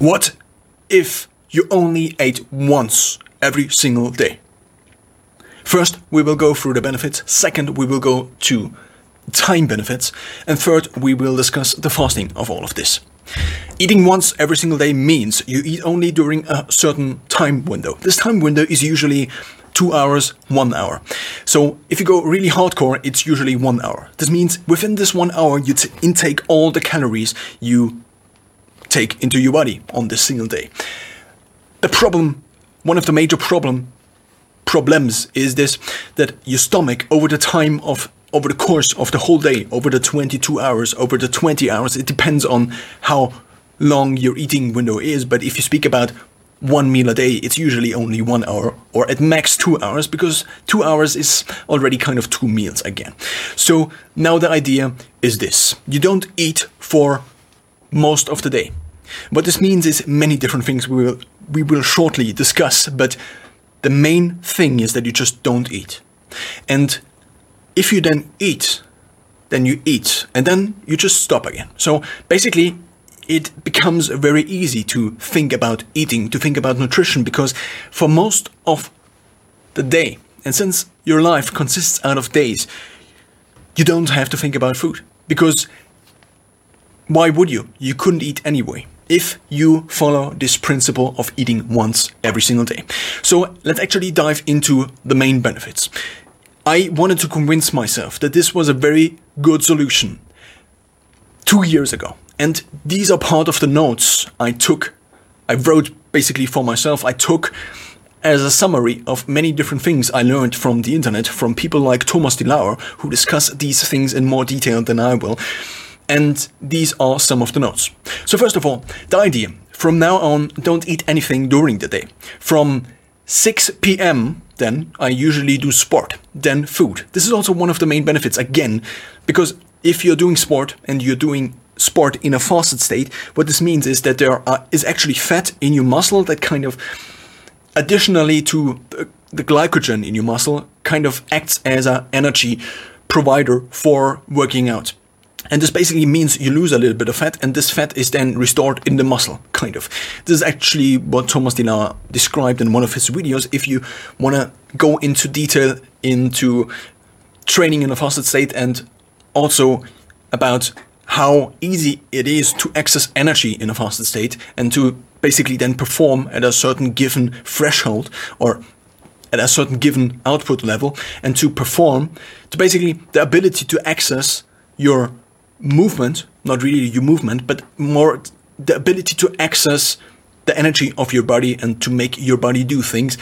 What if you only ate once every single day? First, we will go through the benefits. Second, we will go to time benefits. And third, we will discuss the fasting of all of this. Eating once every single day means you eat only during a certain time window. This time window is usually two hours, one hour. So if you go really hardcore, it's usually one hour. This means within this one hour, you t- intake all the calories you take into your body on this single day. The problem, one of the major problem problems is this that your stomach over the time of over the course of the whole day, over the 22 hours, over the 20 hours, it depends on how long your eating window is. But if you speak about one meal a day, it's usually only one hour or at max two hours because two hours is already kind of two meals again. So now the idea is this you don't eat for most of the day. What this means is many different things we will, we will shortly discuss, but the main thing is that you just don't eat. And if you then eat, then you eat, and then you just stop again. So basically, it becomes very easy to think about eating, to think about nutrition, because for most of the day, and since your life consists out of days, you don't have to think about food. Because why would you? You couldn't eat anyway if you follow this principle of eating once every single day. So let's actually dive into the main benefits. I wanted to convince myself that this was a very good solution two years ago. And these are part of the notes I took, I wrote basically for myself. I took as a summary of many different things I learned from the internet from people like Thomas DeLauer, who discuss these things in more detail than I will. And these are some of the notes. So, first of all, the idea from now on, don't eat anything during the day. From 6 p.m., then I usually do sport, then food. This is also one of the main benefits, again, because if you're doing sport and you're doing sport in a fasted state, what this means is that there are, is actually fat in your muscle that kind of, additionally to the, the glycogen in your muscle, kind of acts as an energy provider for working out. And this basically means you lose a little bit of fat, and this fat is then restored in the muscle, kind of. This is actually what Thomas DeLauer described in one of his videos. If you want to go into detail into training in a fasted state and also about how easy it is to access energy in a fasted state and to basically then perform at a certain given threshold or at a certain given output level and to perform to basically the ability to access your movement, not really your movement, but more the ability to access the energy of your body and to make your body do things.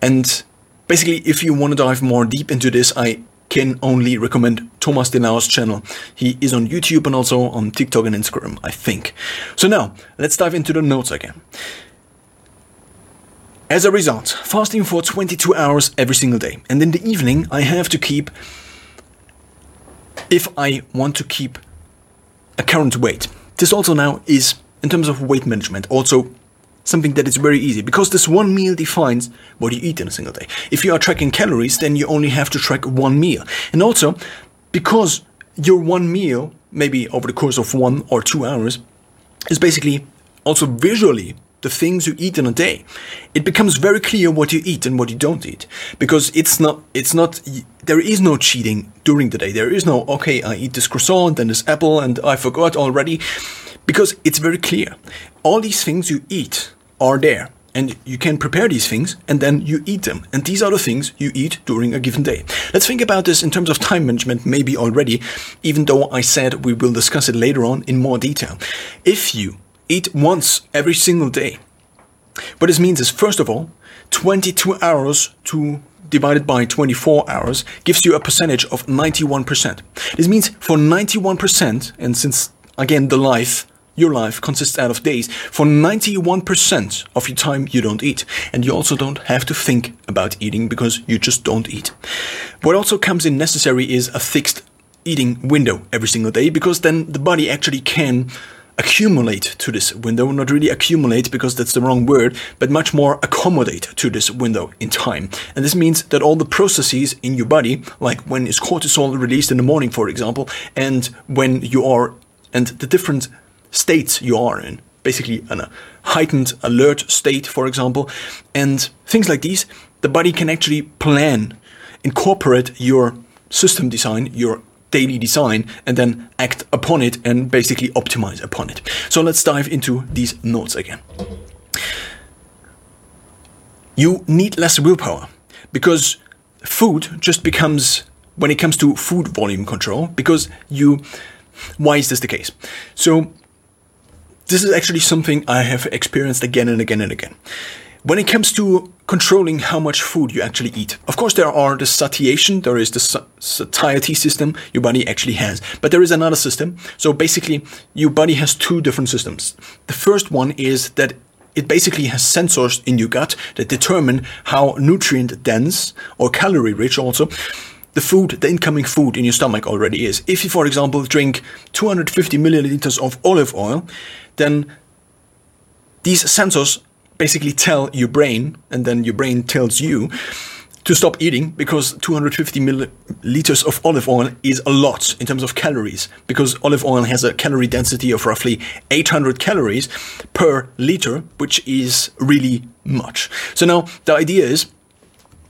And basically, if you want to dive more deep into this, I can only recommend Thomas DeLauer's channel. He is on YouTube and also on TikTok and Instagram, I think. So now, let's dive into the notes again. As a result, fasting for 22 hours every single day. And in the evening, I have to keep if I want to keep a current weight. This also now is, in terms of weight management, also something that is very easy because this one meal defines what you eat in a single day. If you are tracking calories, then you only have to track one meal. And also, because your one meal, maybe over the course of one or two hours, is basically also visually the things you eat in a day, it becomes very clear what you eat and what you don't eat. Because it's not, it's not, there is no cheating during the day. There is no, okay, I eat this croissant and this apple and I forgot already. Because it's very clear. All these things you eat are there. And you can prepare these things and then you eat them. And these are the things you eat during a given day. Let's think about this in terms of time management, maybe already, even though I said we will discuss it later on in more detail. If you eat once every single day. What this means is, first of all, 22 hours to divided by 24 hours gives you a percentage of 91%. This means for 91%, and since again the life, your life consists out of days, for 91% of your time you don't eat. And you also don't have to think about eating because you just don't eat. What also comes in necessary is a fixed eating window every single day because then the body actually can accumulate to this window, not really accumulate because that's the wrong word, but much more accommodate to this window in time. And this means that all the processes in your body, like when is cortisol released in the morning, for example, and when you are, and the different states you are in, basically a uh, heightened alert state, for example, and things like these, the body can actually plan, incorporate your system design, your daily design, and then act upon it and basically optimize upon it. So let's dive into these notes again. You need less willpower because food just becomes, when it comes to food volume control, because you, why is this the case? So this is actually something I have experienced again and again and again. When it comes to controlling how much food you actually eat, of course, there are the satiation, there is the satiety system your body actually has, but there is another system. So basically, your body has two different systems. The first one is that it basically has sensors in your gut that determine how nutrient dense or calorie rich also the food, the incoming food in your stomach already is. If you, for example, drink 250 milliliters of olive oil, then these sensors basically tell your brain, and then your brain tells you to stop eating because 250 milliliters of olive oil is a lot in terms of calories because olive oil has a calorie density of roughly 800 calories per liter, which is really much. So now the idea is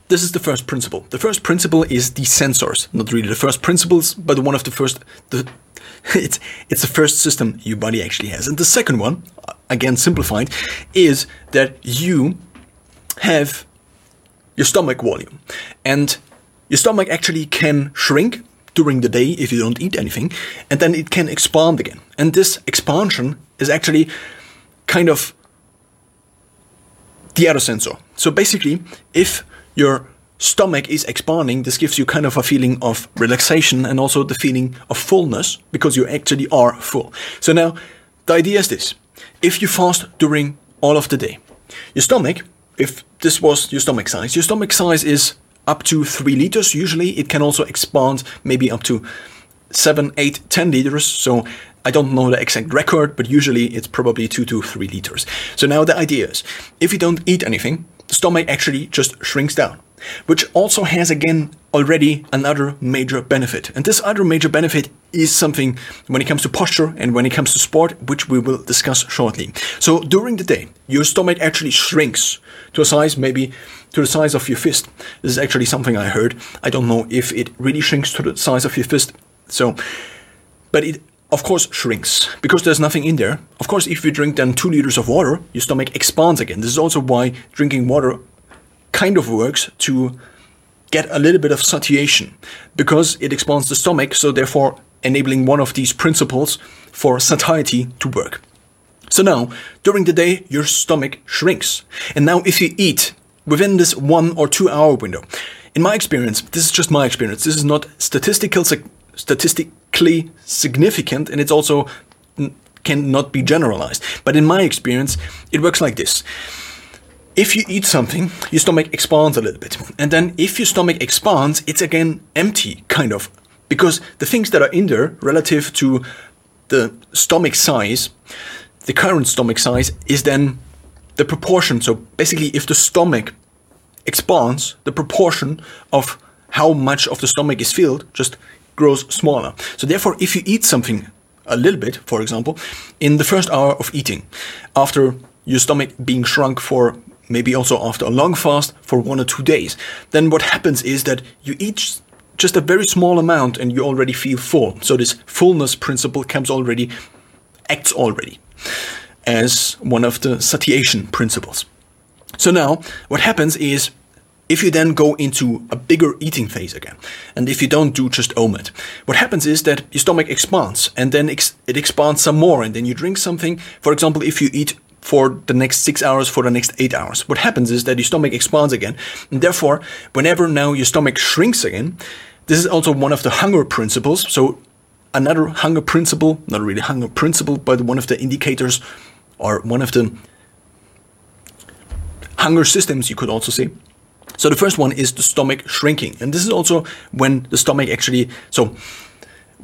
this is the first principle. The first principle is the sensors, not really the first principles, but one of the first the it's it's the first system your body actually has. And the second one, again simplified, is that you have your stomach volume. And your stomach actually can shrink during the day if you don't eat anything, and then it can expand again. And this expansion is actually kind of the other sensor. So basically, if your stomach is expanding, this gives you kind of a feeling of relaxation and also the feeling of fullness because you actually are full. So now the idea is this if you fast during all of the day, your stomach, if this was your stomach size, your stomach size is up to 3 liters usually. It can also expand maybe up to 7, 8, 10 liters. So I don't know the exact record, but usually it's probably 2 to 3 liters. So now the idea is if you don't eat anything, the stomach actually just shrinks down which also has again already another major benefit. And this other major benefit is something when it comes to posture and when it comes to sport, which we will discuss shortly. So during the day, your stomach actually shrinks to a size maybe to the size of your fist. This is actually something I heard. I don't know if it really shrinks to the size of your fist. So, but it of course shrinks because there's nothing in there. Of course, if you drink then two liters of water, your stomach expands again. This is also why drinking water kind of works to get a little bit of satiation because it expands the stomach, so therefore enabling one of these principles for satiety to work. So now, during the day, your stomach shrinks. And now, if you eat within this one or two hour window, in my experience, this is just my experience, this is not statistical, statistically significant, and it's also cannot be generalized. But in my experience, it works like this if you eat something, your stomach expands a little bit. And then if your stomach expands, it's again empty, kind of. Because the things that are in there relative to the stomach size, the current stomach size, is then the proportion. So basically, if the stomach expands, the proportion of how much of the stomach is filled just grows smaller. So therefore, if you eat something a little bit, for example, in the first hour of eating, after your stomach being shrunk for maybe also after a long fast for one or two days, then what happens is that you eat just a very small amount and you already feel full. So this fullness principle comes already, acts already as one of the satiation principles. So now what happens is if you then go into a bigger eating phase again, and if you don't do just OMAD, what happens is that your stomach expands and then ex- it expands some more, and then you drink something. For example, if you eat for the next six hours, for the next eight hours. What happens is that your stomach expands again. And therefore, whenever now your stomach shrinks again, this is also one of the hunger principles. So, another hunger principle, not really hunger principle, but one of the indicators or one of the hunger systems, you could also say. So, the first one is the stomach shrinking. And this is also when the stomach actually, so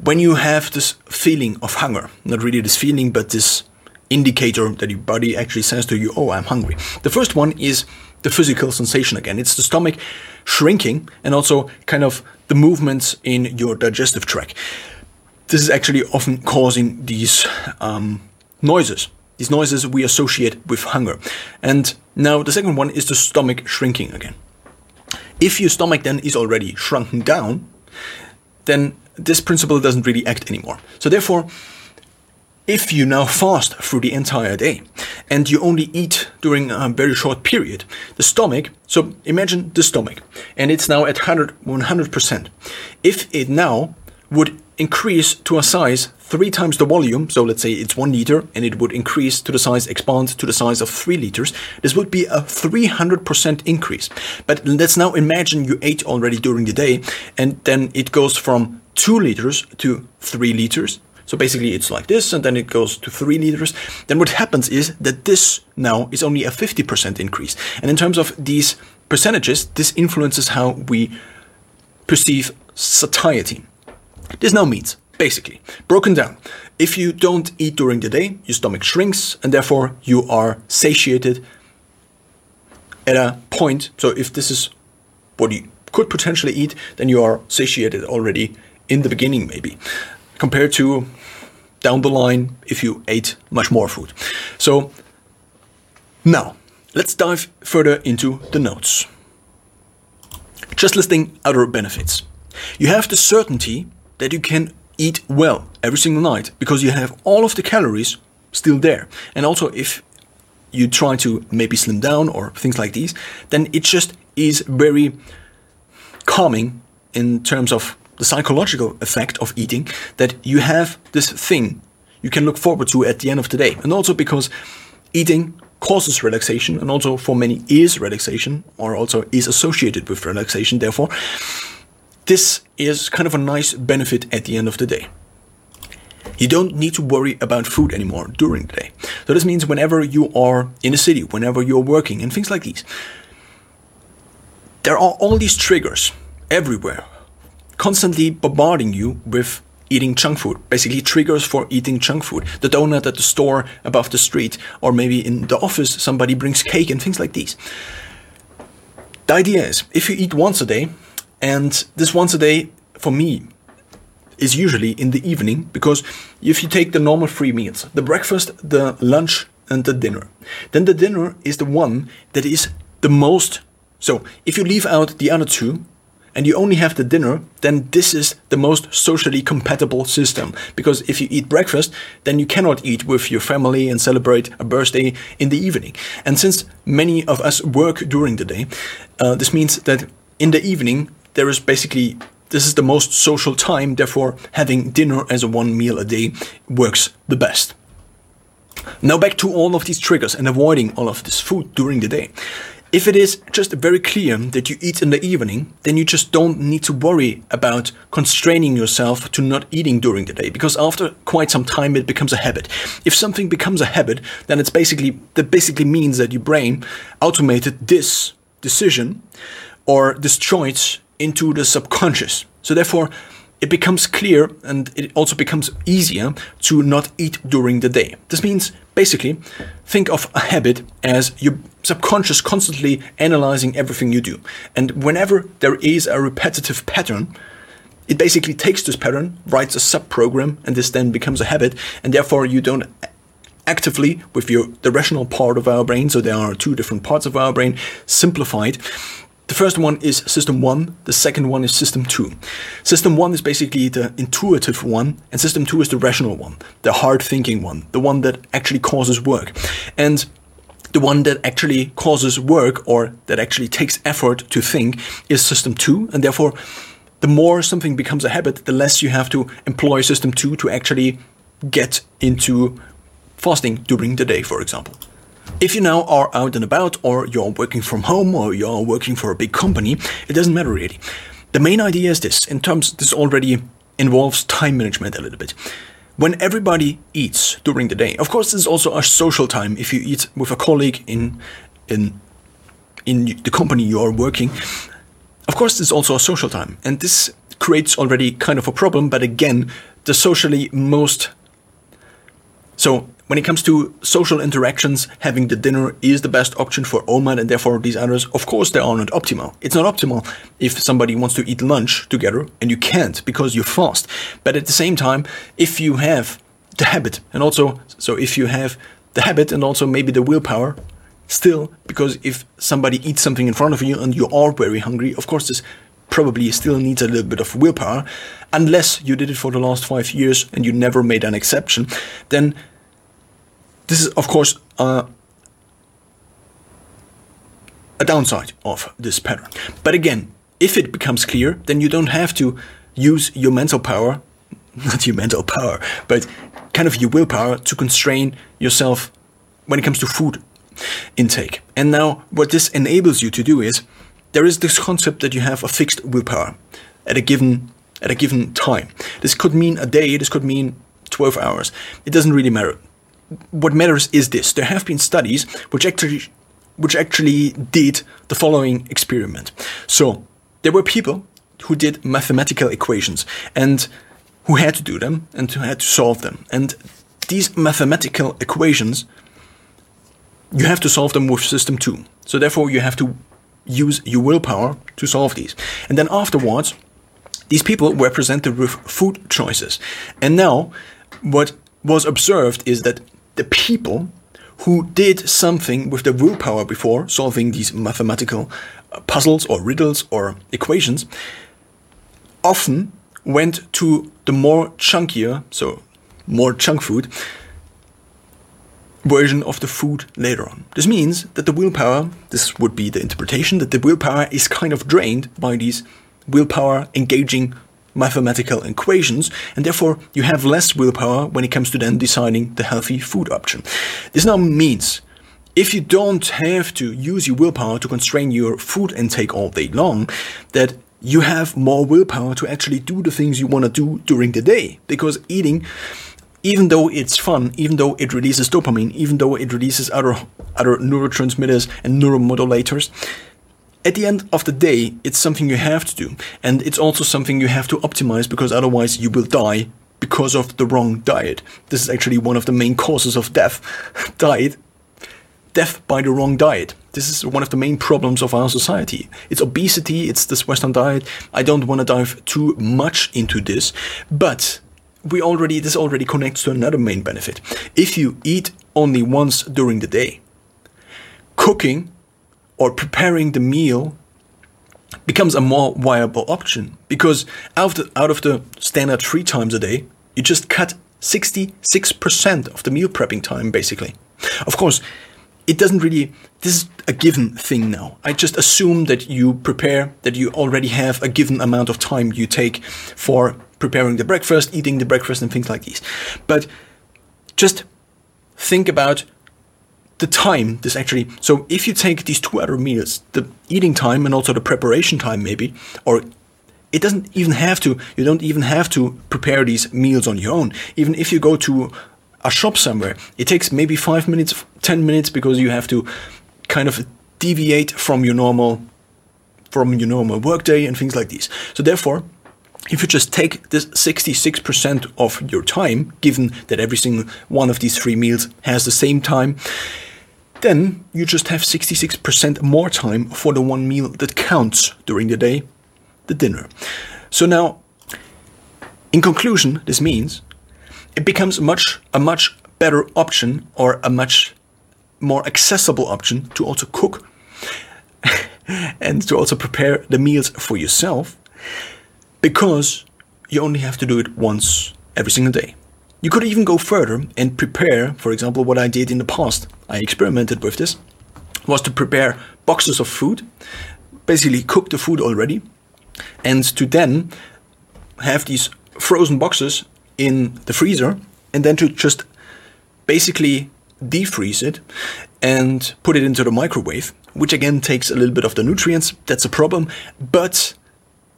when you have this feeling of hunger, not really this feeling, but this indicator that your body actually says to you, oh, I'm hungry. The first one is the physical sensation again. It's the stomach shrinking and also kind of the movements in your digestive tract. This is actually often causing these um, noises. these noises we associate with hunger. And now the second one is the stomach shrinking again. If your stomach then is already shrunken down, then this principle doesn't really act anymore. So therefore, if you now fast through the entire day and you only eat during a very short period, the stomach, so imagine the stomach, and it's now at 100, 100%. If it now would increase to a size three times the volume, so let's say it's one liter, and it would increase to the size, expand to the size of three liters, this would be a 300% increase. But let's now imagine you ate already during the day, and then it goes from two liters to three liters, so basically it's like this, and then it goes to three liters. Then what happens is that this now is only a 50% increase. And in terms of these percentages, this influences how we perceive satiety. This now means, basically, broken down, if you don't eat during the day, your stomach shrinks, and therefore you are satiated at a point. So if this is what you could potentially eat, then you are satiated already in the beginning, maybe, compared to down the line if you ate much more food. So now let's dive further into the notes. Just listing other benefits. You have the certainty that you can eat well every single night because you have all of the calories still there. And also, if you try to maybe slim down or things like these, then it just is very calming in terms of the psychological effect of eating that you have this thing you can look forward to at the end of the day. And also because eating causes relaxation and also for many is relaxation or also is associated with relaxation. Therefore, this is kind of a nice benefit at the end of the day. You don't need to worry about food anymore during the day. So this means whenever you are in a city, whenever you're working and things like these, there are all these triggers everywhere constantly bombarding you with eating junk food, basically triggers for eating junk food. The donut at the store above the street, or maybe in the office, somebody brings cake and things like these. The idea is if you eat once a day, and this once a day for me is usually in the evening, because if you take the normal three meals the breakfast, the lunch, and the dinner then the dinner is the one that is the most. So if you leave out the other two, and you only have the dinner, then this is the most socially compatible system. Because if you eat breakfast, then you cannot eat with your family and celebrate a birthday in the evening. And since many of us work during the day, uh, this means that in the evening, there is basically this is the most social time, therefore, having dinner as one meal a day works the best. Now, back to all of these triggers and avoiding all of this food during the day. If it is just very clear that you eat in the evening, then you just don't need to worry about constraining yourself to not eating during the day because after quite some time it becomes a habit. If something becomes a habit, then it's basically that basically means that your brain automated this decision or this choice into the subconscious. So therefore it becomes clear and it also becomes easier to not eat during the day. This means basically think of a habit as your subconscious constantly analyzing everything you do. And whenever there is a repetitive pattern, it basically takes this pattern, writes a sub program, and this then becomes a habit, and therefore you don't actively with your the rational part of our brain so there are two different parts of our brain simplified the first one is system one, the second one is system two. System one is basically the intuitive one, and system two is the rational one, the hard thinking one, the one that actually causes work. And the one that actually causes work or that actually takes effort to think is system two, and therefore, the more something becomes a habit, the less you have to employ system two to actually get into fasting during the day, for example. If you now are out and about, or you're working from home, or you're working for a big company, it doesn't matter really. The main idea is this in terms, this already involves time management a little bit. When everybody eats during the day, of course, this is also a social time. If you eat with a colleague in, in, in the company you are working, of course, this is also a social time. And this creates already kind of a problem, but again, the socially most so when it comes to social interactions, having the dinner is the best option for OMAD and therefore these others, of course, they are not optimal. It's not optimal if somebody wants to eat lunch together and you can't because you fast. But at the same time, if you have the habit and also, so if you have the habit and also maybe the willpower still, because if somebody eats something in front of you and you are very hungry, of course, this probably still needs a little bit of willpower. Unless you did it for the last five years and you never made an exception, then this is, of course, a downside of this pattern. But again, if it becomes clear, then you don't have to use your mental power, not your mental power, but kind of your willpower to constrain yourself when it comes to food intake. And now, what this enables you to do is there is this concept that you have a fixed willpower at a given at a given time. This could mean a day, this could mean 12 hours. It doesn't really matter. What matters is this. There have been studies which actually which actually did the following experiment. So, there were people who did mathematical equations and who had to do them and who had to solve them. And these mathematical equations you have to solve them with system 2. So therefore you have to use your willpower to solve these. And then afterwards, these people were presented with food choices. And now, what was observed is that the people who did something with their willpower before solving these mathematical uh, puzzles or riddles or equations often went to the more chunkier, so more chunk food, version of the food later on. This means that the willpower, this would be the interpretation, that the willpower is kind of drained by these willpower engaging mathematical equations, and therefore you have less willpower when it comes to then deciding the healthy food option. This now means if you don't have to use your willpower to constrain your food intake all day long, that you have more willpower to actually do the things you want to do during the day. Because eating even though it's fun, even though it releases dopamine, even though it releases other other neurotransmitters and neuromodulators, at the end of the day, it's something you have to do, and it's also something you have to optimize because otherwise you will die because of the wrong diet. This is actually one of the main causes of death, diet, death by the wrong diet. This is one of the main problems of our society. It's obesity, it's this Western diet. I don't want to dive too much into this, but we already this already connects to another main benefit. If you eat only once during the day, cooking or preparing the meal becomes a more viable option because out of the, out of the standard three times a day, you just cut 66% of the meal prepping time basically. Of course, it doesn't really this is a given thing now. I just assume that you prepare that you already have a given amount of time you take for preparing the breakfast, eating the breakfast, and things like these. But just think about the time this actually. So if you take these two other meals, the eating time and also the preparation time, maybe, or it doesn't even have to. You don't even have to prepare these meals on your own. Even if you go to a shop somewhere, it takes maybe five minutes, ten minutes because you have to kind of deviate from your normal from your normal workday and things like these. So therefore, if you just take this 66% of your time, given that every single one of these three meals has the same time, then you just have 66% more time for the one meal that counts during the day, the dinner. So now, in conclusion, this means it becomes much a much better option or a much more accessible option to also cook and to also prepare the meals for yourself because you only have to do it once every single day. You could even go further and prepare, for example, what I did in the past. I experimented with this, was to prepare boxes of food, basically cook the food already, and to then have these frozen boxes in the freezer, and then to just basically defreeze it and put it into the microwave, which again takes a little bit of the nutrients. That's a problem, but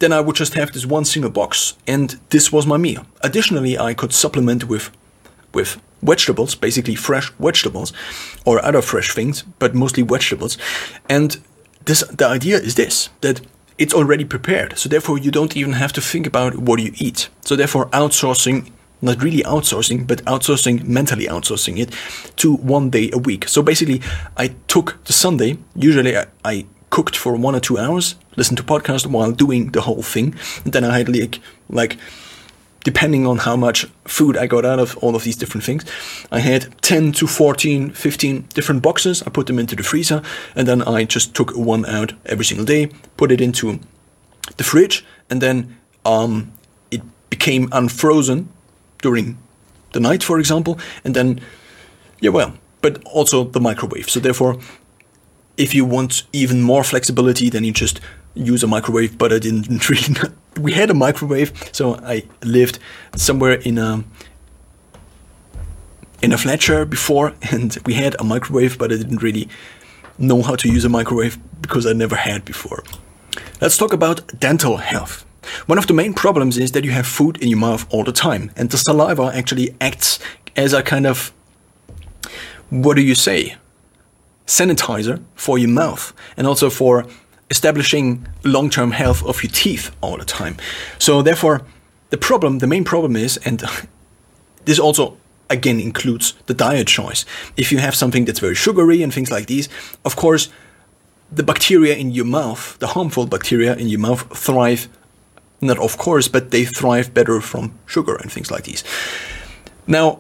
then I would just have this one single box, and this was my meal. Additionally, I could supplement with with vegetables, basically fresh vegetables, or other fresh things, but mostly vegetables. And this the idea is this that it's already prepared, so therefore you don't even have to think about what you eat. So therefore, outsourcing not really outsourcing, but outsourcing, mentally outsourcing it to one day a week. So basically, I took the Sunday, usually I, I cooked for one or two hours, listened to podcast while doing the whole thing. And then I had like like depending on how much food I got out of all of these different things. I had 10 to 14, 15 different boxes. I put them into the freezer and then I just took one out every single day, put it into the fridge, and then um, it became unfrozen during the night, for example, and then, yeah, well, but also the microwave. So therefore, if you want even more flexibility, then you just use a microwave. But I didn't really. we had a microwave, so I lived somewhere in a in a flat before, and we had a microwave, but I didn't really know how to use a microwave because I never had before. Let's talk about dental health. One of the main problems is that you have food in your mouth all the time, and the saliva actually acts as a kind of what do you say? Sanitizer for your mouth and also for establishing long term health of your teeth all the time. So, therefore, the problem, the main problem is, and this also again includes the diet choice. If you have something that's very sugary and things like these, of course, the bacteria in your mouth, the harmful bacteria in your mouth, thrive not of course, but they thrive better from sugar and things like these. Now,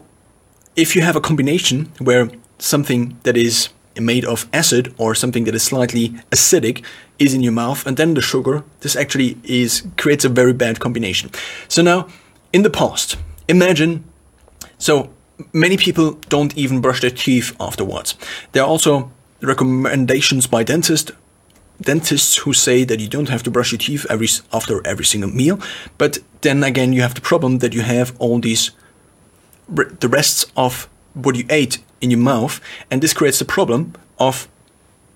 if you have a combination where something that is made of acid or something that is slightly acidic is in your mouth and then the sugar this actually is creates a very bad combination. So now in the past imagine so many people don't even brush their teeth afterwards. There are also recommendations by dentists dentists who say that you don't have to brush your teeth every after every single meal, but then again you have the problem that you have all these the rests of what you ate in your mouth, and this creates the problem of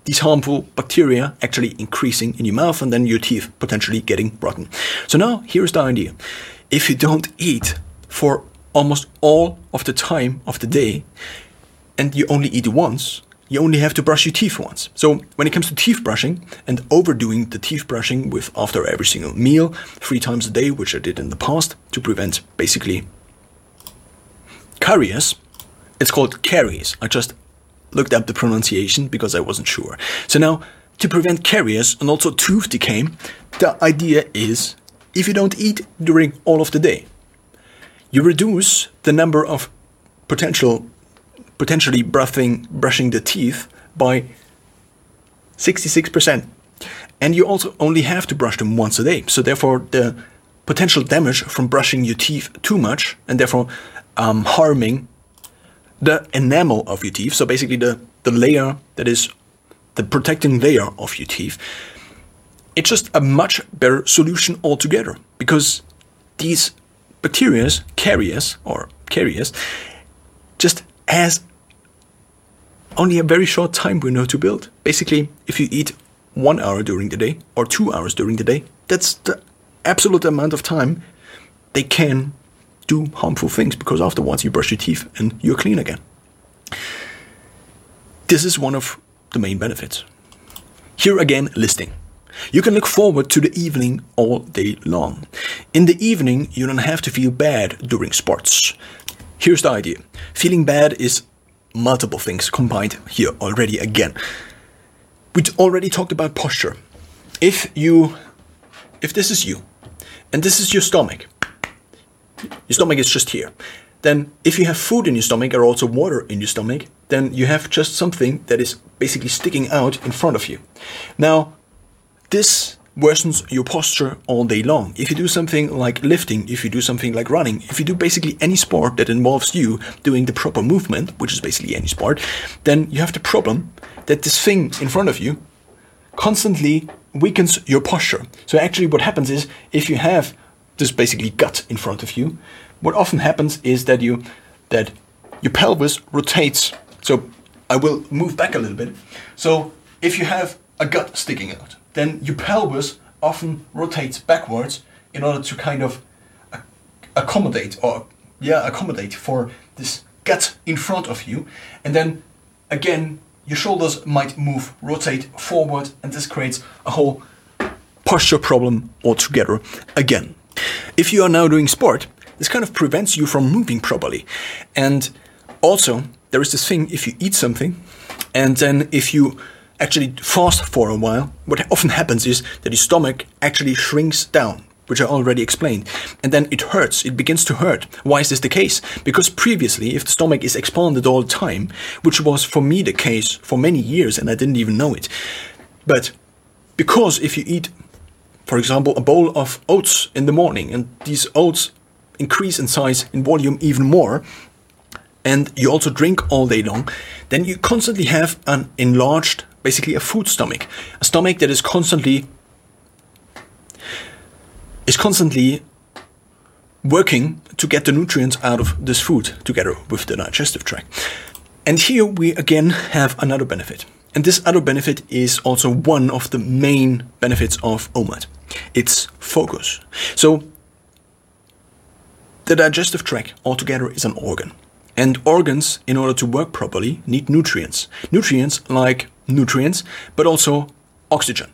these harmful bacteria actually increasing in your mouth and then your teeth potentially getting rotten. So now here's the idea. If you don't eat for almost all of the time of the day and you only eat once, you only have to brush your teeth once. So when it comes to teeth brushing and overdoing the teeth brushing with after every single meal, three times a day, which I did in the past to prevent basically caries, it's called caries. I just looked up the pronunciation because I wasn't sure. So now to prevent caries and also tooth decay, the idea is if you don't eat during all of the day, you reduce the number of potential potentially brushing, brushing the teeth by 66%. And you also only have to brush them once a day. So, therefore, the potential damage from brushing your teeth too much and therefore um, harming the enamel of your teeth, so basically the, the layer that is the protecting layer of your teeth, it's just a much better solution altogether because these bacteria, carriers or carriers, just has only a very short time window to build. Basically, if you eat one hour during the day or two hours during the day, that's the absolute amount of time they can do harmful things because afterwards you brush your teeth and you're clean again. This is one of the main benefits. Here again, listing. You can look forward to the evening all day long. In the evening, you don't have to feel bad during sports. Here's the idea feeling bad is multiple things combined here already again. We already talked about posture. If you, if this is you, and this is your stomach, your stomach is just here. Then, if you have food in your stomach or also water in your stomach, then you have just something that is basically sticking out in front of you. Now, this worsens your posture all day long. If you do something like lifting, if you do something like running, if you do basically any sport that involves you doing the proper movement, which is basically any sport, then you have the problem that this thing in front of you constantly weakens your posture. So actually what happens is if you have this basically gut in front of you, what often happens is that you that your pelvis rotates. So I will move back a little bit. So if you have a gut sticking out, then your pelvis often rotates backwards in order to kind of accommodate or yeah accommodate for this gut in front of you and then again your shoulders might move rotate forward and this creates a whole posture problem altogether again if you are now doing sport this kind of prevents you from moving properly and also there is this thing if you eat something and then if you actually fast for a while, what often happens is that your stomach actually shrinks down which I already explained, and then it hurts, it begins to hurt. Why is this the case? Because previously, if the stomach is expanded all the time, which was for me the case for many years and I didn't even know it, but because if you eat, for example, a bowl of oats in the morning and these oats increase in size, in volume even more, and you also drink all day long, then you constantly have an enlarged, basically a food stomach, a stomach that is constantly is constantly working to get the nutrients out of this food together with the digestive tract. And here we again have another benefit. And this other benefit is also one of the main benefits of OMAD. It's focus. So the digestive tract altogether is an organ. And organs, in order to work properly, need nutrients. Nutrients like nutrients, but also oxygen.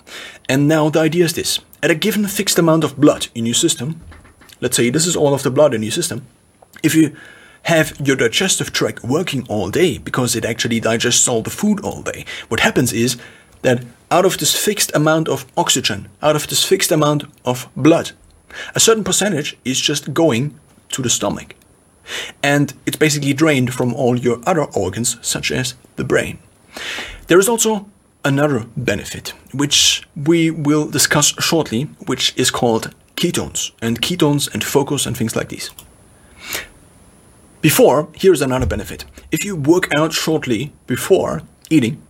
And now the idea is this at a given fixed amount of blood in your system, let's say this is all of the blood in your system, if you have your digestive tract working all day because it actually digests all the food all day, what happens is that out of this fixed amount of oxygen, out of this fixed amount of blood, a certain percentage is just going to the stomach. And it's basically drained from all your other organs, such as the brain. There is also another benefit, which we will discuss shortly, which is called ketones, and ketones and focus and things like these. Before, here's another benefit. If you work out shortly before eating,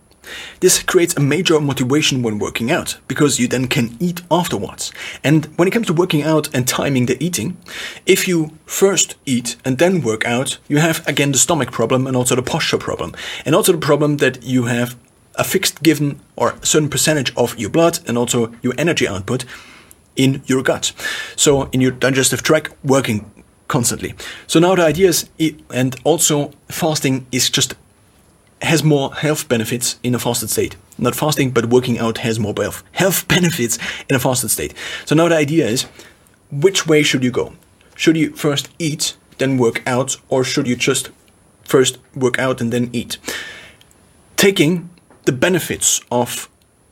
this creates a major motivation when working out because you then can eat afterwards. And when it comes to working out and timing the eating, if you first eat and then work out, you have again the stomach problem and also the posture problem. And also the problem that you have a fixed given or certain percentage of your blood and also your energy output in your gut. So in your digestive tract working constantly. So now the idea is, and also fasting is just has more health benefits in a fasted state. Not fasting, but working out has more health health benefits in a fasted state. So now the idea is, which way should you go? Should you first eat, then work out, or should you just first work out and then eat? Taking the benefits of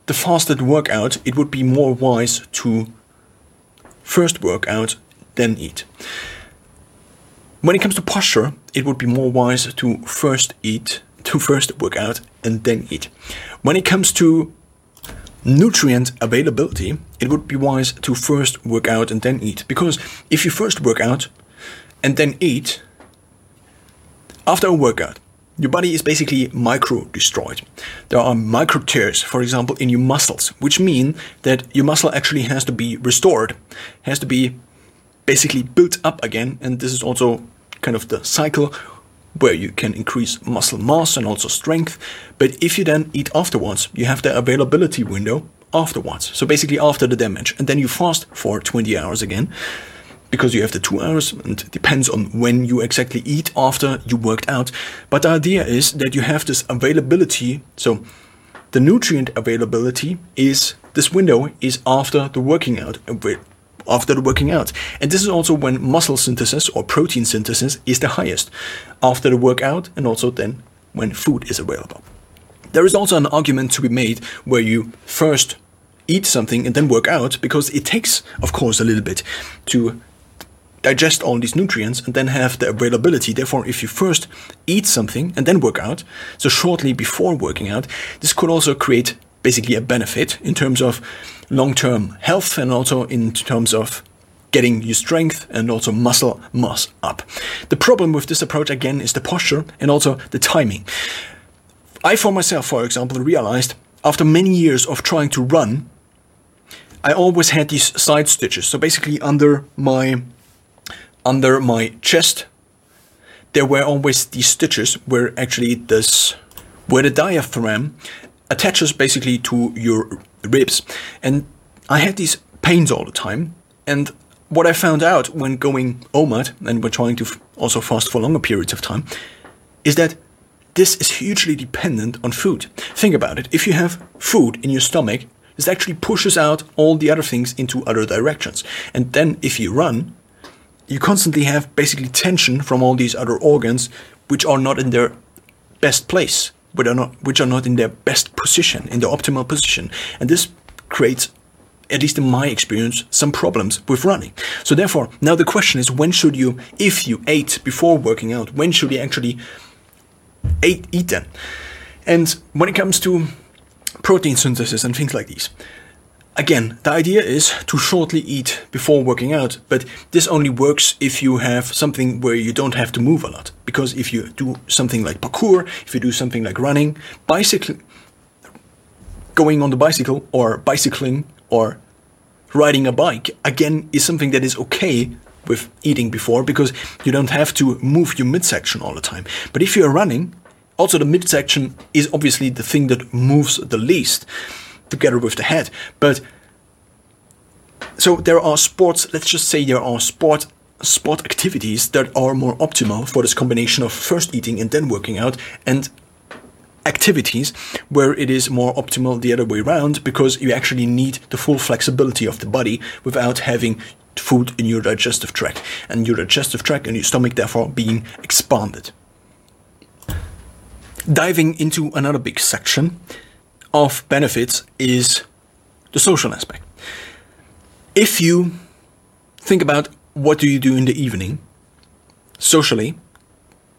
the fasted workout, it would be more wise to first work out, then eat. When it comes to posture, it would be more wise to first eat, to first work out, and then eat. When it comes to nutrient availability, it would be wise to first work out and then eat. Because if you first work out and then eat, after a workout, your body is basically micro destroyed. There are micro tears, for example, in your muscles, which mean that your muscle actually has to be restored, has to be basically built up again. And this is also kind of the cycle where you can increase muscle mass and also strength. But if you then eat afterwards, you have the availability window afterwards. So basically after the damage. And then you fast for 20 hours again because you have the two hours and it depends on when you exactly eat after you worked out. But the idea is that you have this availability. So the nutrient availability is this window is after the working out after the working out. And this is also when muscle synthesis or protein synthesis is the highest after the workout and also then when food is available. There is also an argument to be made where you first eat something and then work out because it takes, of course, a little bit to digest all these nutrients and then have the availability. Therefore, if you first eat something and then work out, so shortly before working out, this could also create basically a benefit in terms of long term health and also in terms of getting your strength and also muscle mass up. The problem with this approach again is the posture and also the timing. I, for myself, for example, realized after many years of trying to run, I always had these side stitches. So basically, under my under my chest, there were always these stitches where actually this, where the diaphragm attaches basically to your ribs. And I had these pains all the time. And what I found out when going OMAD, and we're trying to also fast for longer periods of time, is that this is hugely dependent on food. Think about it. If you have food in your stomach, this actually pushes out all the other things into other directions. And then if you run, you constantly have basically tension from all these other organs which are not in their best place, which are not which are not in their best position, in the optimal position, and this creates at least in my experience, some problems with running. So therefore, now the question is when should you, if you ate before working out, when should you actually eat, eat then? And when it comes to protein synthesis and things like these, again, the idea is to shortly eat before working out, but this only works if you have something where you don't have to move a lot. Because if you do something like parkour, if you do something like running, bicycling, going on the bicycle, or bicycling, or riding a bike, again, is something that is okay with eating before because you don't have to move your midsection all the time. But if you're running, also the midsection is obviously the thing that moves the least together with the head. But so there are sports, let's just say there are sport sport activities that are more optimal for this combination of first eating and then working out and activities where it is more optimal the other way around because you actually need the full flexibility of the body without having food in your digestive tract and your digestive tract and your stomach therefore being expanded. Diving into another big section of benefits is the social aspect. If you think about what do you do in the evening socially,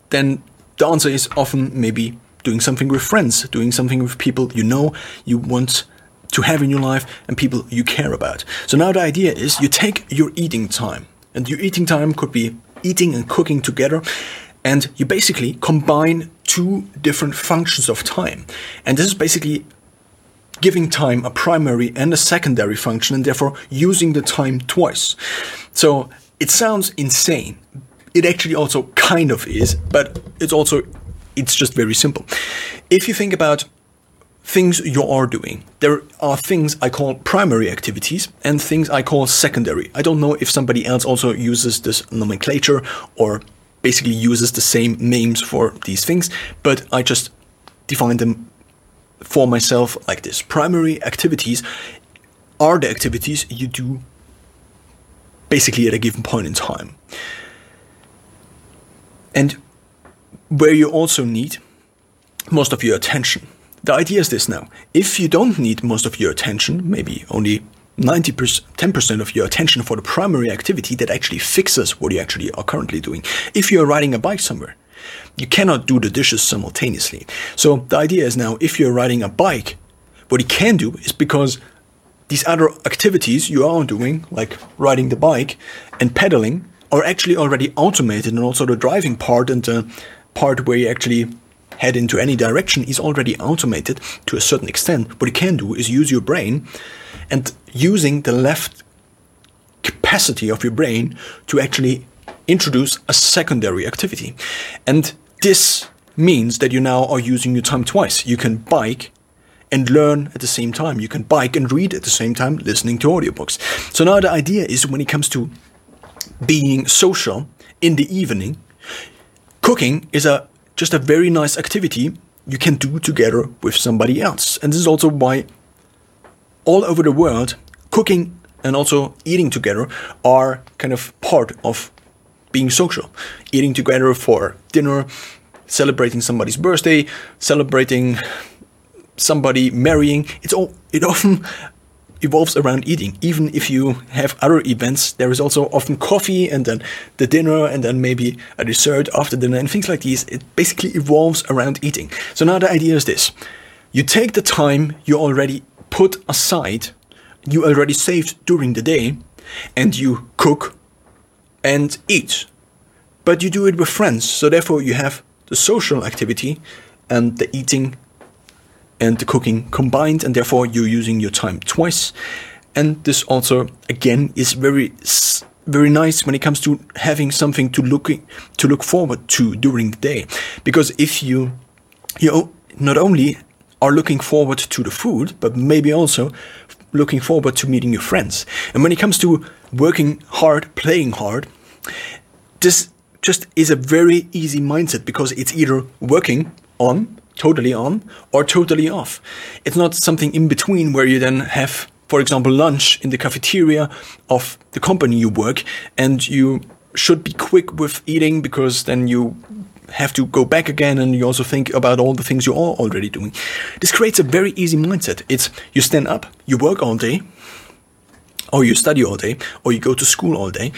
then the answer is often maybe doing something with friends, doing something with people you know you want to have in your life and people you care about. So now the idea is you take your eating time, and your eating time could be eating and cooking together, and you basically combine two different functions of time. And this is basically giving time a primary and a secondary function and therefore using the time twice. So it sounds insane. It actually also kind of is, but it's also it's just very simple. If you think about things you are doing, there are things I call primary activities and things I call secondary. I don't know if somebody else also uses this nomenclature or basically uses the same names for these things, but I just define them for myself like this. Primary activities are the activities you do basically at a given point in time. And where you also need most of your attention. The idea is this now. If you don't need most of your attention, maybe only 90%, 10% of your attention for the primary activity that actually fixes what you actually are currently doing. If you're riding a bike somewhere, you cannot do the dishes simultaneously. So the idea is now if you're riding a bike, what you can do is because these other activities you are doing, like riding the bike and pedaling, are actually already automated, and also the driving part and the part where you actually head into any direction is already automated to a certain extent. What you can do is use your brain and using the left capacity of your brain to actually introduce a secondary activity. And this means that you now are using your time twice. You can bike and learn at the same time. You can bike and read at the same time, listening to audiobooks. So now the idea is when it comes to being social in the evening, cooking is a just a very nice activity you can do together with somebody else. And this is also why all over the world, cooking and also eating together are kind of part of being social. Eating together for dinner, celebrating somebody's birthday, celebrating somebody marrying. It's all it often evolves around eating. Even if you have other events, there is also often coffee and then the dinner and then maybe a dessert after dinner and things like these. It basically evolves around eating. So now the idea is this. You take the time you already put aside, you already saved during the day, and you cook and eat. But you do it with friends, so therefore you have the social activity and the eating and the cooking combined, and therefore you're using your time twice. And this also, again, is very very nice when it comes to having something to look to look forward to during the day, because if you you not only are looking forward to the food, but maybe also looking forward to meeting your friends. And when it comes to working hard, playing hard, this just is a very easy mindset because it's either working on totally on or totally off. It's not something in between where you then have, for example, lunch in the cafeteria of the company you work and you should be quick with eating because then you have to go back again and you also think about all the things you are already doing. This creates a very easy mindset. It's you stand up, you work all day, or you study all day, or you go to school all day,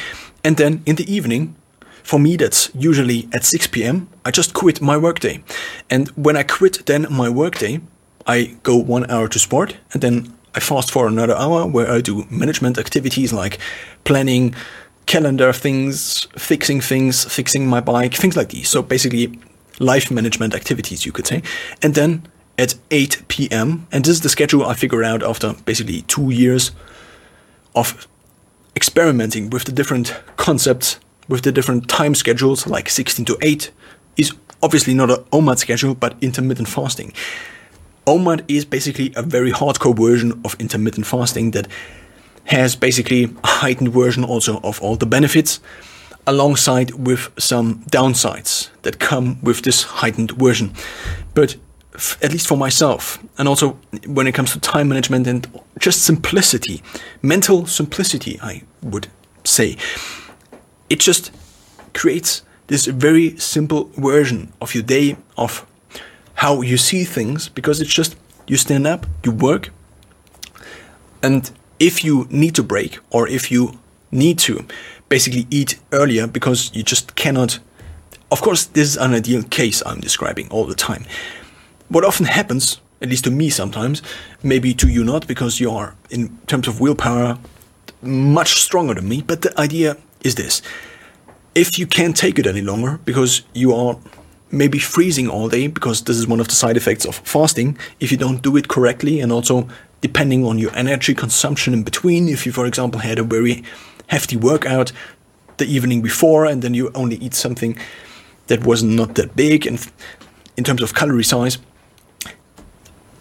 and then in the evening, for me, that's usually at 6 p.m. I just quit my workday. And when I quit then my workday, I go one hour to sport and then I fast for another hour where I do management activities like planning, calendar things, fixing things, fixing my bike, things like these. So basically, life management activities, you could say. And then at 8 p.m., and this is the schedule I figured out after basically two years of experimenting with the different concepts with the different time schedules, like 16 to 8, is obviously not an OMAD schedule, but intermittent fasting. OMAD is basically a very hardcore version of intermittent fasting that has basically a heightened version also of all the benefits, alongside with some downsides that come with this heightened version. But at least for myself, and also when it comes to time management and just simplicity, mental simplicity, I would say it just creates this very simple version of your day of how you see things because it's just you stand up, you work, and if you need to break or if you need to basically eat earlier because you just cannot. Of course, this is an ideal case I'm describing all the time. What often happens, at least to me sometimes, maybe to you not, because you are, in terms of willpower, much stronger than me, but the idea is this. If you can't take it any longer because you are maybe freezing all day, because this is one of the side effects of fasting, if you don't do it correctly, and also depending on your energy consumption in between, if you, for example, had a very hefty workout the evening before and then you only eat something that was not that big and in terms of calorie size,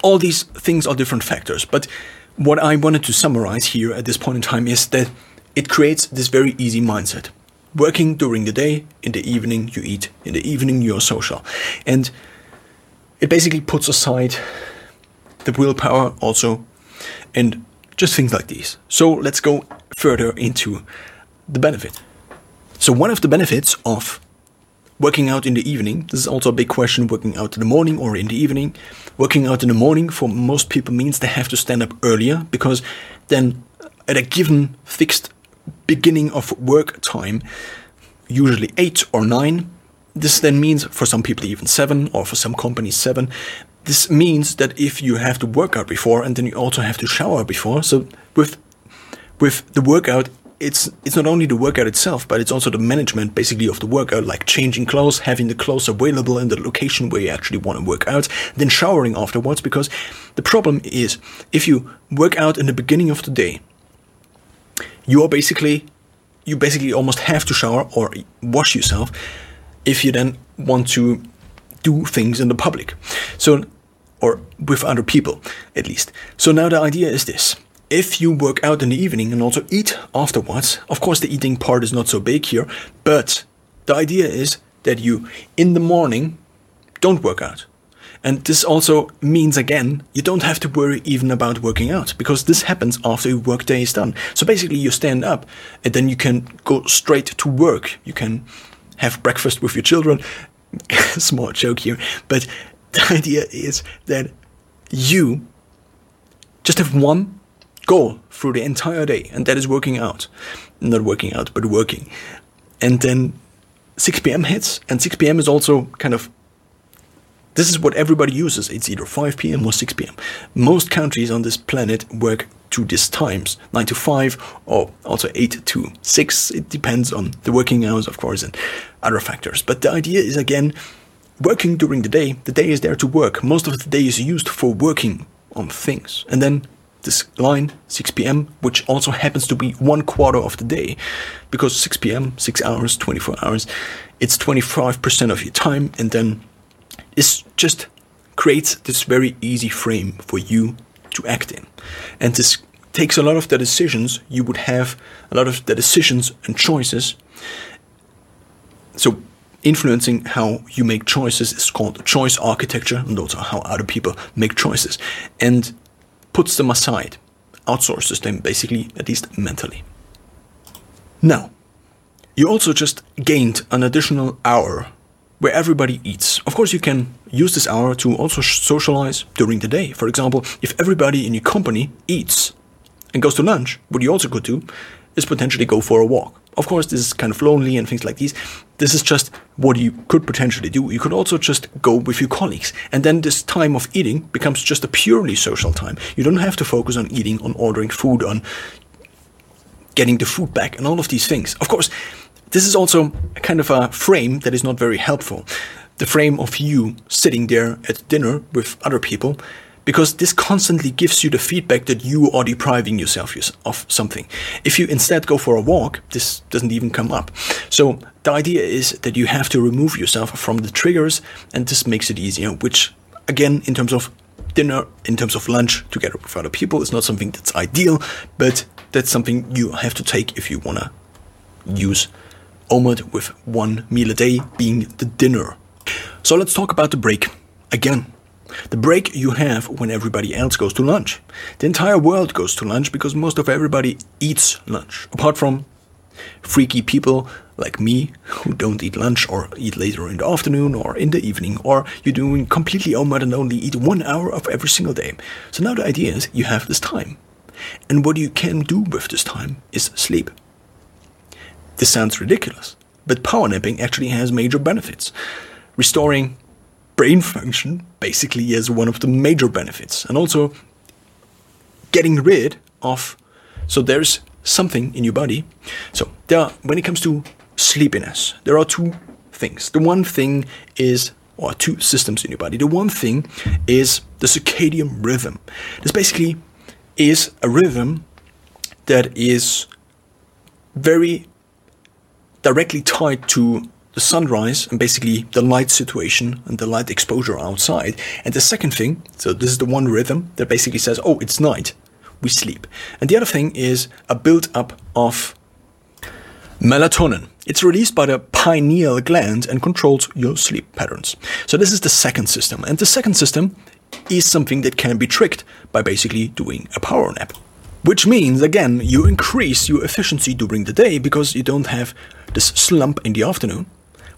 all these things are different factors. But what I wanted to summarize here at this point in time is that it creates this very easy mindset. Working during the day, in the evening you eat, in the evening you're social. And it basically puts aside the willpower also and just things like these. So let's go further into the benefit. So, one of the benefits of working out in the evening, this is also a big question working out in the morning or in the evening. Working out in the morning for most people means they have to stand up earlier because then at a given fixed beginning of work time, usually 8 or 9. This then means for some people even 7 or for some companies 7. This means that if you have to work out before and then you also have to shower before, so with with the workout it's it's not only the workout itself, but it's also the management basically of the workout, like changing clothes, having the clothes available in the location where you actually want to work out, then showering afterwards. Because the problem is, if you work out in the beginning of the day, you are basically you basically almost have to shower or wash yourself if you then want to do things in the public. So or with other people at least. So now the idea is this. If you work out in the evening and also eat afterwards, of course the eating part is not so big here, but the idea is that you in the morning don't work out. And this also means again, you don't have to worry even about working out because this happens after your workday is done. So basically, you stand up and then you can go straight to work. You can have breakfast with your children. Small joke here, but the idea is that you just have one goal through the entire day, and that is working out. Not working out, but working. And then 6 p.m. hits, and 6 p.m. is also kind of this is what everybody uses. It's either 5 p.m. or 6 p.m. Most countries on this planet work to these times 9 to 5 or also 8 to 6. It depends on the working hours, of course, and other factors. But the idea is again, working during the day, the day is there to work. Most of the day is used for working on things. And then this line 6 p.m., which also happens to be one quarter of the day, because 6 p.m., 6 hours, 24 hours, it's 25% of your time, and then this just creates this very easy frame for you to act in. And this takes a lot of the decisions you would have, a lot of the decisions and choices. So, influencing how you make choices is called choice architecture, and also how other people make choices, and puts them aside, outsources them basically, at least mentally. Now, you also just gained an additional hour where everybody eats. Of course, you can use this hour to also socialize during the day. For example, if everybody in your company eats and goes to lunch, what you also could do is potentially go for a walk. Of course, this is kind of lonely and things like these. This is just what you could potentially do. You could also just go with your colleagues, and then this time of eating becomes just a purely social time. You don't have to focus on eating, on ordering food, on getting the food back, and all of these things. Of course, this is also kind of a frame that is not very helpful. The frame of you sitting there at dinner with other people because this constantly gives you the feedback that you are depriving yourself of something. If you instead go for a walk, this doesn't even come up. So the idea is that you have to remove yourself from the triggers, and this makes it easier, which, again, in terms of dinner, in terms of lunch together with other people, is not something that's ideal, but that's something you have to take if you want to use OMAD with one meal a day being the dinner. So let's talk about the break again. The break you have when everybody else goes to lunch. The entire world goes to lunch because most of everybody eats lunch, apart from freaky people like me who don't eat lunch or eat later in the afternoon or in the evening, or you're doing completely OMAD and only eat one hour of every single day. So now the idea is you have this time. And what you can do with this time is sleep. This sounds ridiculous, but power napping actually has major benefits. Restoring brain function basically is one of the major benefits. And also getting rid of, so there's something in your body. So there are, when it comes to sleepiness, there are two things. The one thing is, or two systems in your body. The one thing is the circadian rhythm. This basically is a rhythm that is very directly tied to the sunrise and basically the light situation and the light exposure outside. And the second thing, so this is the one rhythm that basically says, oh, it's night, we sleep. And the other thing is a build up of melatonin. It's released by the pineal gland and controls your sleep patterns. So this is the second system. And the second system is something that can be tricked by basically doing a power nap. Which means, again, you increase your efficiency during the day because you don't have this slump in the afternoon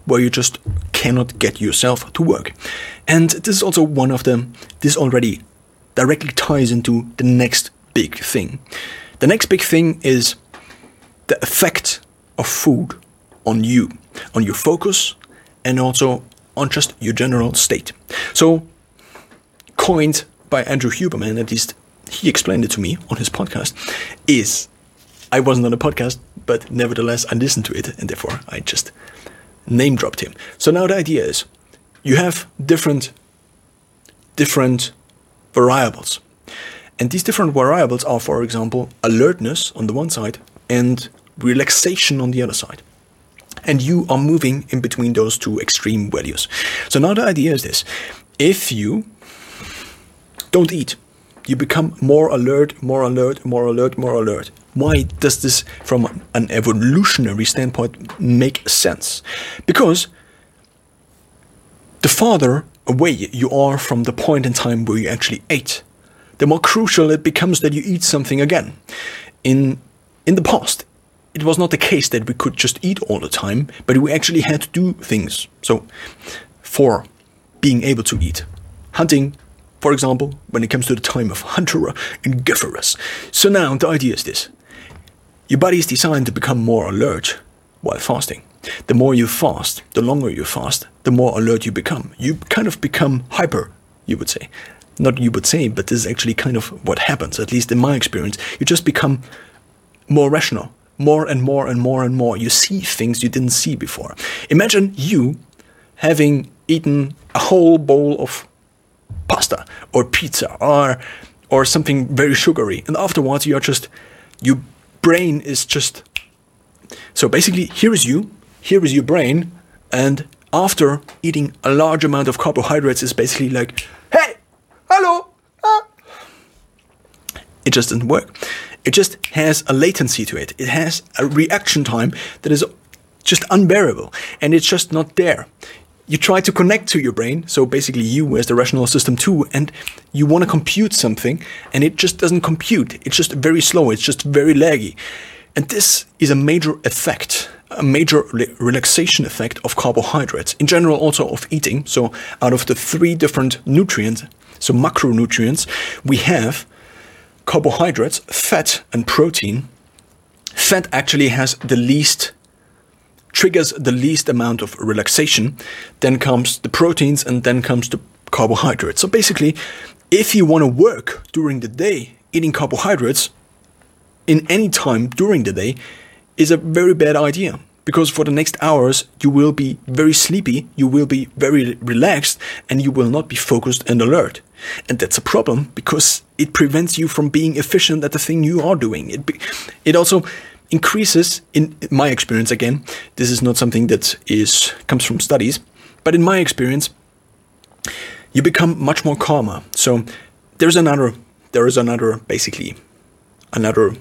where you just cannot get yourself to work. And this is also one of them, this already directly ties into the next big thing. The next big thing is the effect of food on you, on your focus, and also on just your general state. So, coined by Andrew Huberman, at least he explained it to me on his podcast, is I wasn't on the podcast, but nevertheless I listened to it, and therefore I just name dropped him. So now the idea is you have different different variables. And these different variables are, for example, alertness on the one side and relaxation on the other side. And you are moving in between those two extreme values. So now the idea is this if you don't eat, you become more alert, more alert, more alert, more alert. Why does this, from an evolutionary standpoint, make sense? Because the farther away you are from the point in time where you actually ate, the more crucial it becomes that you eat something again. In in the past, it was not the case that we could just eat all the time, but we actually had to do things. So, for being able to eat, hunting, for example, when it comes to the time of Hunter and Gatherers. So now the idea is this: your body is designed to become more alert while fasting. The more you fast, the longer you fast, the more alert you become. You kind of become hyper, you would say. Not you would say, but this is actually kind of what happens, at least in my experience. You just become more rational, more and more and more and more. You see things you didn't see before. Imagine you having eaten a whole bowl of pasta or pizza or or something very sugary, and afterwards you are just you brain is just. So basically, here is you, here is your brain, and after eating a large amount of carbohydrates, is basically like, hey, hello. Ah. It just doesn't work. It just has a latency to it. It has a reaction time that is just unbearable, and it's just not there you try to connect to your brain, so basically you as the rational system too, and you want to compute something, and it just doesn't compute. It's just very slow, it's just very laggy. And this is a major effect, a major re- relaxation effect of carbohydrates, in general, also of eating. So, out of the three different nutrients, so macronutrients, we have carbohydrates, fat, and protein, fat actually has the least triggers the least amount of relaxation. Then comes the proteins, and then comes the carbohydrates. So basically, if you want to work during the day, eating carbohydrates in any time during the day is a very bad idea because for the next hours you will be very sleepy, you will be very relaxed, and you will not be focused and alert. And that's a problem because it prevents you from being efficient at the thing you are doing. It, it also increases, in my experience, again, this is not something that is comes from studies, but in my experience, you become much more calmer. So there's another, there is another, basically, another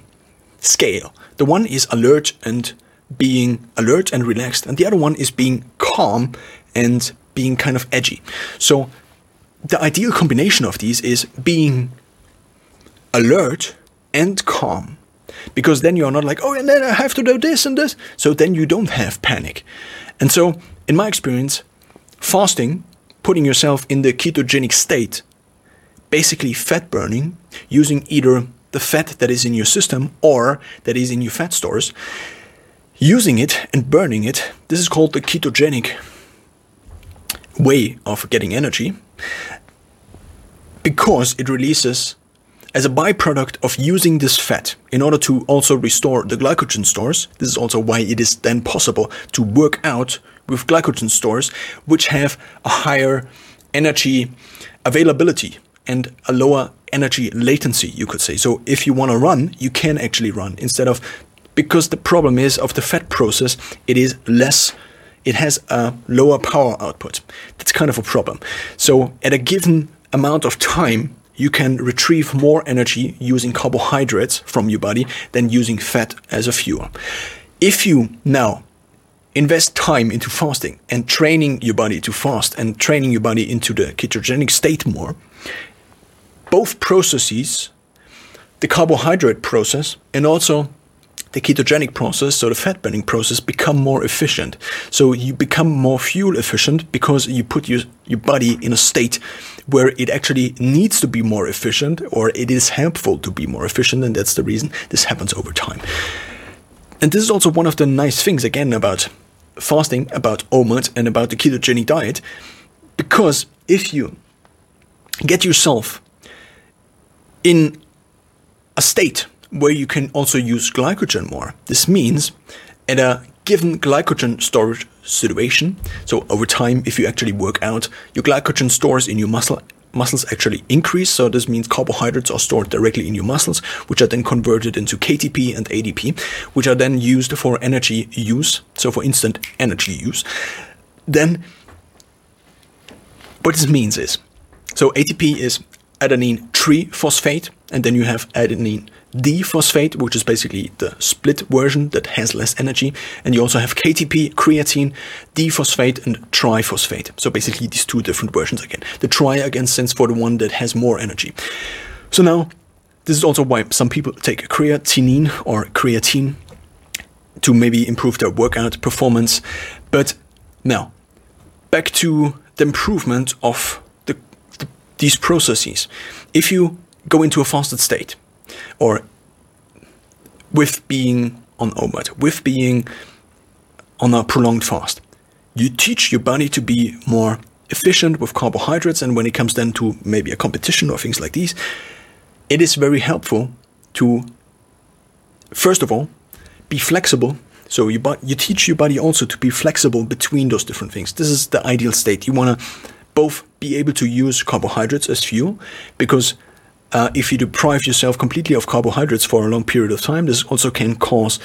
scale. The one is alert and being alert and relaxed, and the other one is being calm and being kind of edgy. So the ideal combination of these is being alert and calm. Because then you're not like, oh, and then I have to do this and this. So then you don't have panic. And so, in my experience, fasting, putting yourself in the ketogenic state, basically fat burning, using either the fat that is in your system or that is in your fat stores, using it and burning it. This is called the ketogenic way of getting energy because it releases as a byproduct of using this fat in order to also restore the glycogen stores. This is also why it is then possible to work out with glycogen stores which have a higher energy availability and a lower energy latency, you could say. So if you want to run, you can actually run instead of because the problem is of the fat process, it is less it has a lower power output. That's kind of a problem. So at a given amount of time, you can retrieve more energy using carbohydrates from your body than using fat as a fuel. If you now invest time into fasting and training your body to fast and training your body into the ketogenic state more, both processes, the carbohydrate process and also the ketogenic process, so the fat burning process, become more efficient. So you become more fuel efficient because you put your, your body in a state where it actually needs to be more efficient or it is helpful to be more efficient. And that's the reason this happens over time. And this is also one of the nice things, again, about fasting, about OMAD, and about the ketogenic diet. Because if you get yourself in a state where you can also use glycogen more. This means at a given glycogen storage situation, so over time, if you actually work out, your glycogen stores in your muscle muscles actually increase. So this means carbohydrates are stored directly in your muscles, which are then converted into KTP and ADP, which are then used for energy use. So for instant energy use. Then what this means is, so ATP is adenine triphosphate, and then you have adenine diphosphate, which is basically the split version that has less energy. And you also have KTP, creatine, diphosphate, and triphosphate. So basically these two different versions again. The tri again stands for the one that has more energy. So now, this is also why some people take creatinine or creatine to maybe improve their workout performance. But now, back to the improvement of the, the, these processes. If you go into a fasted state, or with being on OMAD, with being on a prolonged fast. You teach your body to be more efficient with carbohydrates, and when it comes then to maybe a competition or things like these, it is very helpful to, first of all, be flexible. So you, you teach your body also to be flexible between those different things. This is the ideal state. You want to both be able to use carbohydrates as fuel because uh, if you deprive yourself completely of carbohydrates for a long period of time, this also can cause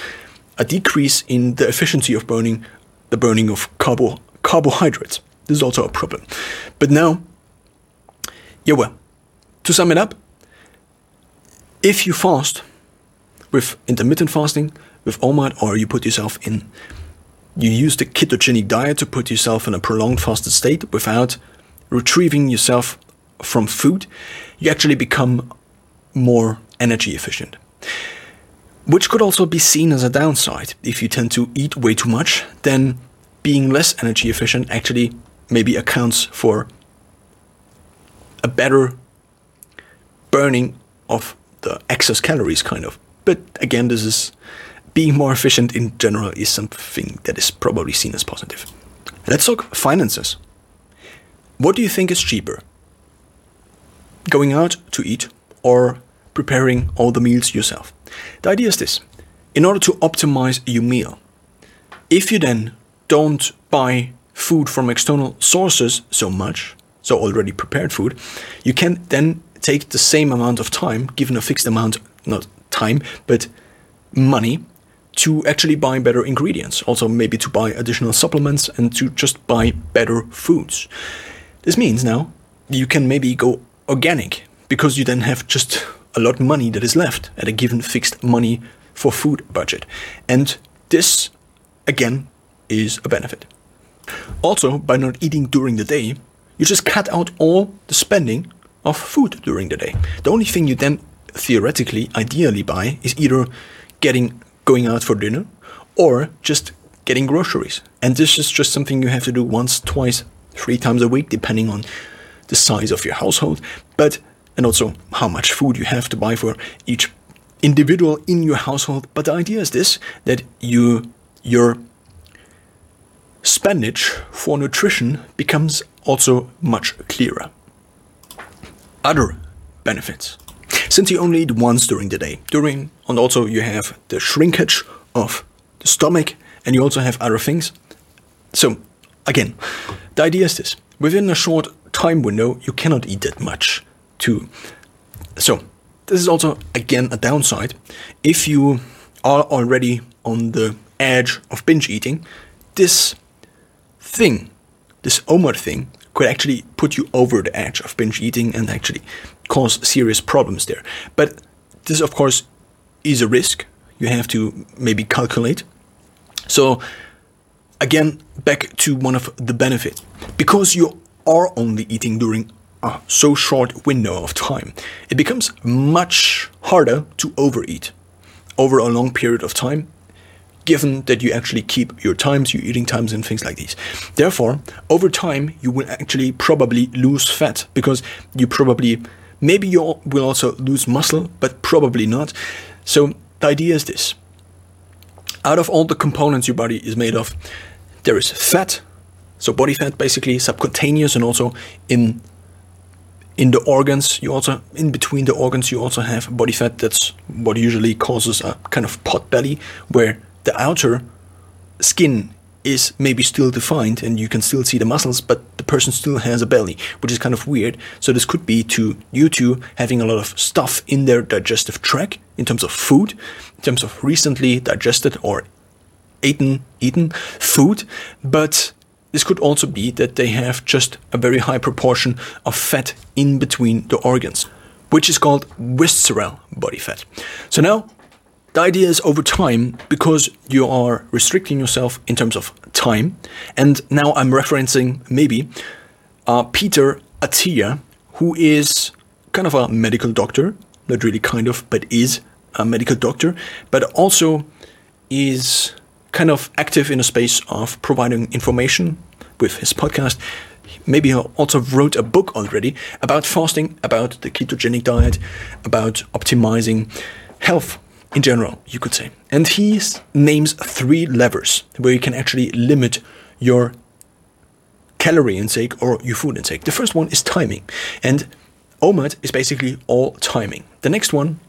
a decrease in the efficiency of burning the burning of carbo carbohydrates. This is also a problem. But now, yeah, well, to sum it up, if you fast with intermittent fasting, with OMAD, or you put yourself in, you use the ketogenic diet to put yourself in a prolonged fasted state without retrieving yourself from food, you actually become more energy efficient. Which could also be seen as a downside. If you tend to eat way too much, then being less energy efficient actually maybe accounts for a better burning of the excess calories, kind of. But again, this is being more efficient in general is something that is probably seen as positive. Let's talk finances. What do you think is cheaper? Going out to eat or preparing all the meals yourself? The idea is this in order to optimize your meal, if you then don't buy food from external sources so much, so already prepared food, you can then take the same amount of time, given a fixed amount, not time, but money, to actually buy better ingredients. Also, maybe to buy additional supplements and to just buy better foods. This means now you can maybe go organic because you then have just a lot of money that is left at a given fixed money for food budget. And this, again, is a benefit. Also, by not eating during the day, you just cut out all the spending of food during the day. The only thing you then theoretically, ideally buy is either getting going out for dinner or just getting groceries. And this is just something you have to do once, twice, three times a week, depending on the size of your household, but and also how much food you have to buy for each individual in your household. But the idea is this that you your spendage for nutrition becomes also much clearer. Other benefits. Since you only eat once during the day, during and also you have the shrinkage of the stomach and you also have other things. So again, the idea is this. Within a short time window, you cannot eat that much too. So this is also again a downside. If you are already on the edge of binge eating, this thing, this OMAD thing, could actually put you over the edge of binge eating and actually cause serious problems there. But this, of course, is a risk you have to maybe calculate. So, again, back to one of the benefits. Because you are only eating during a so short window of time, it becomes much harder to overeat over a long period of time given that you actually keep your times, your eating times, and things like these. Therefore, over time, you will actually probably lose fat because you probably, maybe you will also lose muscle, but probably not. So, the idea is this out of all the components your body is made of, there is fat, so body fat basically, subcutaneous, and also in in the organs. You also in between the organs you also have body fat. That's what usually causes a kind of pot belly where the outer skin is maybe still defined and you can still see the muscles, but the person still has a belly, which is kind of weird. So this could be to you two having a lot of stuff in their digestive tract in terms of food, in terms of recently digested or eaten eaten food, but this could also be that they have just a very high proportion of fat in between the organs, which is called visceral body fat. So now the idea is over time, because you are restricting yourself in terms of time, and now I'm referencing maybe uh, Peter Attia, who is kind of a medical doctor, not really kind of, but is a medical doctor, but also is kind of active in a space of providing information with his podcast. Maybe he also wrote a book already about fasting, about the ketogenic diet, about optimizing health in general, you could say. And he names three levers where you can actually limit your calorie intake or your food intake. The first one is timing. And OMAD is basically all timing. The next one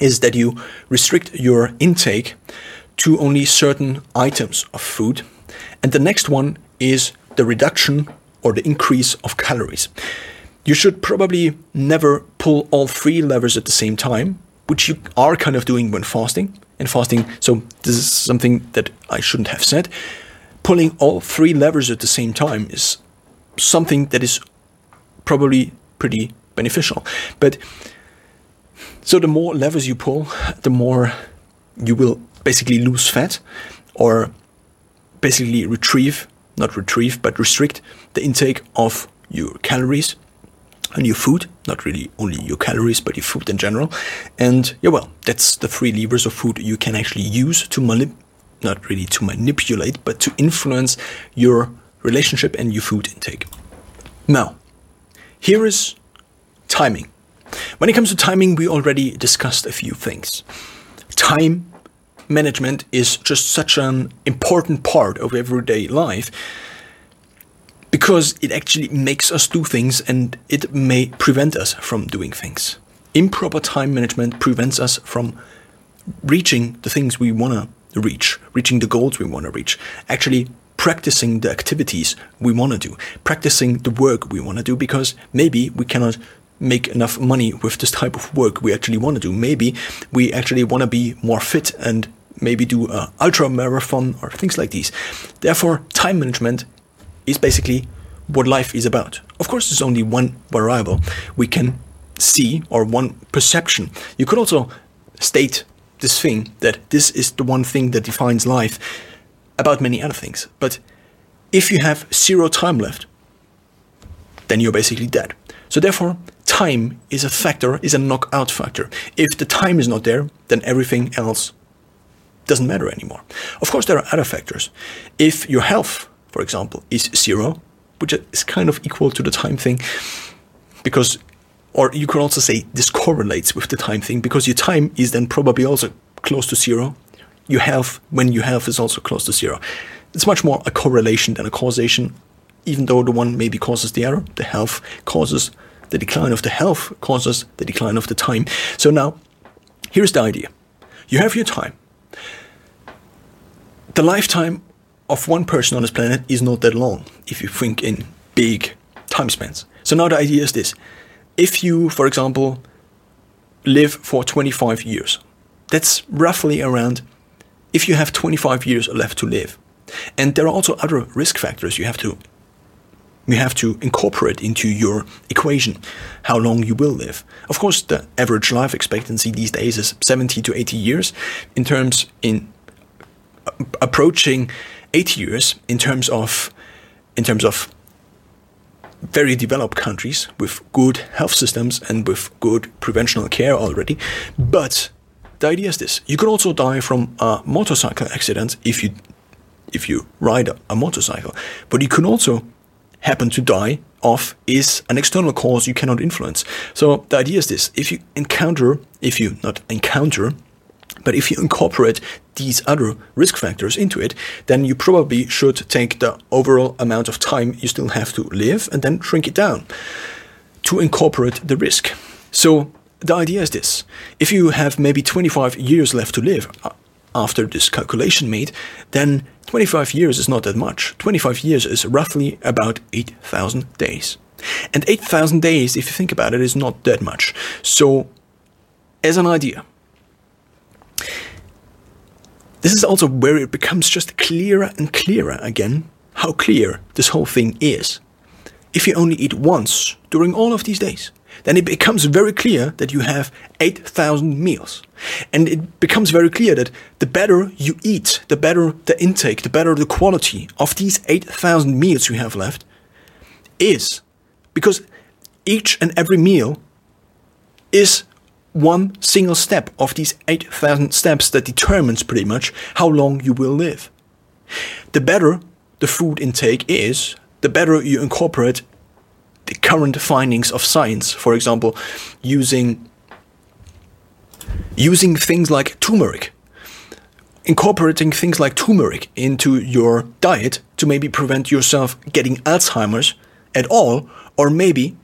is that you restrict your intake to only certain items of food. And the next one is the reduction or the increase of calories. You should probably never pull all three levers at the same time which you are kind of doing when fasting. And fasting, so this is something that I shouldn't have said. Pulling all three levers at the same time is something that is probably pretty beneficial. But so the more levers you pull, the more you will basically lose fat or basically retrieve, not retrieve, but restrict the intake of your calories and your food, not really only your calories, but your food in general. And yeah, well, that's the three levers of food you can actually use to manip, not really to manipulate, but to influence your relationship and your food intake. Now, here is timing. When it comes to timing, we already discussed a few things. Time management is just such an important part of everyday life because it actually makes us do things and it may prevent us from doing things. Improper time management prevents us from reaching the things we want to reach, reaching the goals we want to reach, actually practicing the activities we want to do, practicing the work we want to do because maybe we cannot make enough money with this type of work we actually want to do. Maybe we actually want to be more fit and maybe do a ultra marathon or things like these. Therefore, time management is basically what life is about. Of course, there's only one variable we can see or one perception. You could also state this thing that this is the one thing that defines life about many other things. But if you have zero time left, then you're basically dead. So therefore, time is a factor, is a knockout factor. If the time is not there, then everything else doesn't matter anymore. Of course, there are other factors. If your health, for example, is zero, which is kind of equal to the time thing, because, or you could also say this correlates with the time thing, because your time is then probably also close to zero. Your health, when your health is also close to zero. It's much more a correlation than a causation, even though the one maybe causes the error, the health causes the decline of the health, causes the decline of the time. So now, here's the idea. You have your time the lifetime of one person on this planet is not that long if you think in big time spans. So now the idea is this. If you, for example, live for 25 years, that's roughly around if you have 25 years left to live. And there are also other risk factors you have to you have to incorporate into your equation how long you will live. Of course, the average life expectancy these days is 70 to 80 years in terms in approaching eight years in terms of in terms of very developed countries with good health systems and with good preventional care already. But the idea is this: you can also die from a motorcycle accident if you if you ride a, a motorcycle, but you can also happen to die of is an external cause you cannot influence. So the idea is this: if you encounter, if you not encounter but if you incorporate these other risk factors into it, then you probably should take the overall amount of time you still have to live and then shrink it down to incorporate the risk. So the idea is this if you have maybe 25 years left to live uh, after this calculation made, then 25 years is not that much. 25 years is roughly about 8,000 days. And 8,000 days, if you think about it, is not that much. So, as an idea, this is also where it becomes just clearer and clearer again how clear this whole thing is. If you only eat once during all of these days, then it becomes very clear that you have 8,000 meals. And it becomes very clear that the better you eat, the better the intake, the better the quality of these 8,000 meals you have left is. Because each and every meal is one single step of these 8,000 steps that determines pretty much how long you will live. The better the food intake is, the better you incorporate the current findings of science. For example, using using things like turmeric, incorporating things like turmeric into your diet to maybe prevent yourself getting Alzheimer's at all, or maybe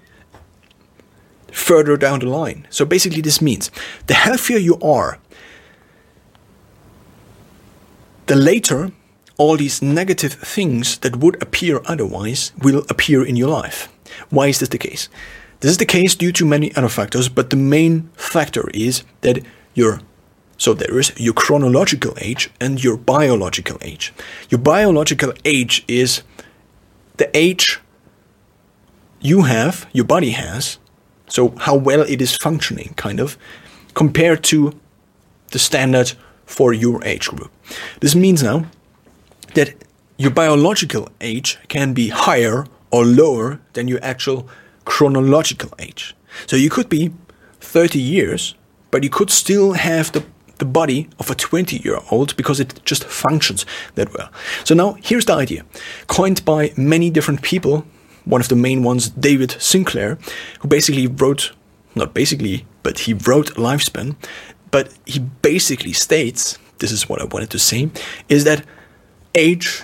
further down the line. So basically, this means the healthier you are, the later all these negative things that would appear otherwise will appear in your life. Why is this the case? This is the case due to many other factors, but the main factor is that your so there is your chronological age and your biological age. Your biological age is the age you have, your body has, so how well it is functioning, kind of, compared to the standard for your age group. This means now that your biological age can be higher or lower than your actual chronological age. So you could be 30 years, but you could still have the, the body of a 20 year old because it just functions that well. So now here's the idea, coined by many different people one of the main ones, David Sinclair, who basically wrote not basically, but he wrote lifespan, but he basically states this is what I wanted to say is that age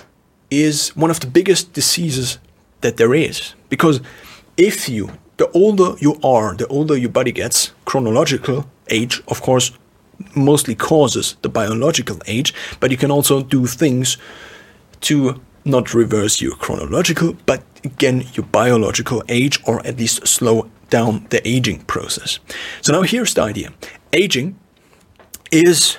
is one of the biggest diseases that there is. Because if you, the older you are, the older your body gets, chronological age, of course, mostly causes the biological age, but you can also do things to not reverse your chronological, but again your biological age, or at least slow down the aging process. So now here's the idea aging is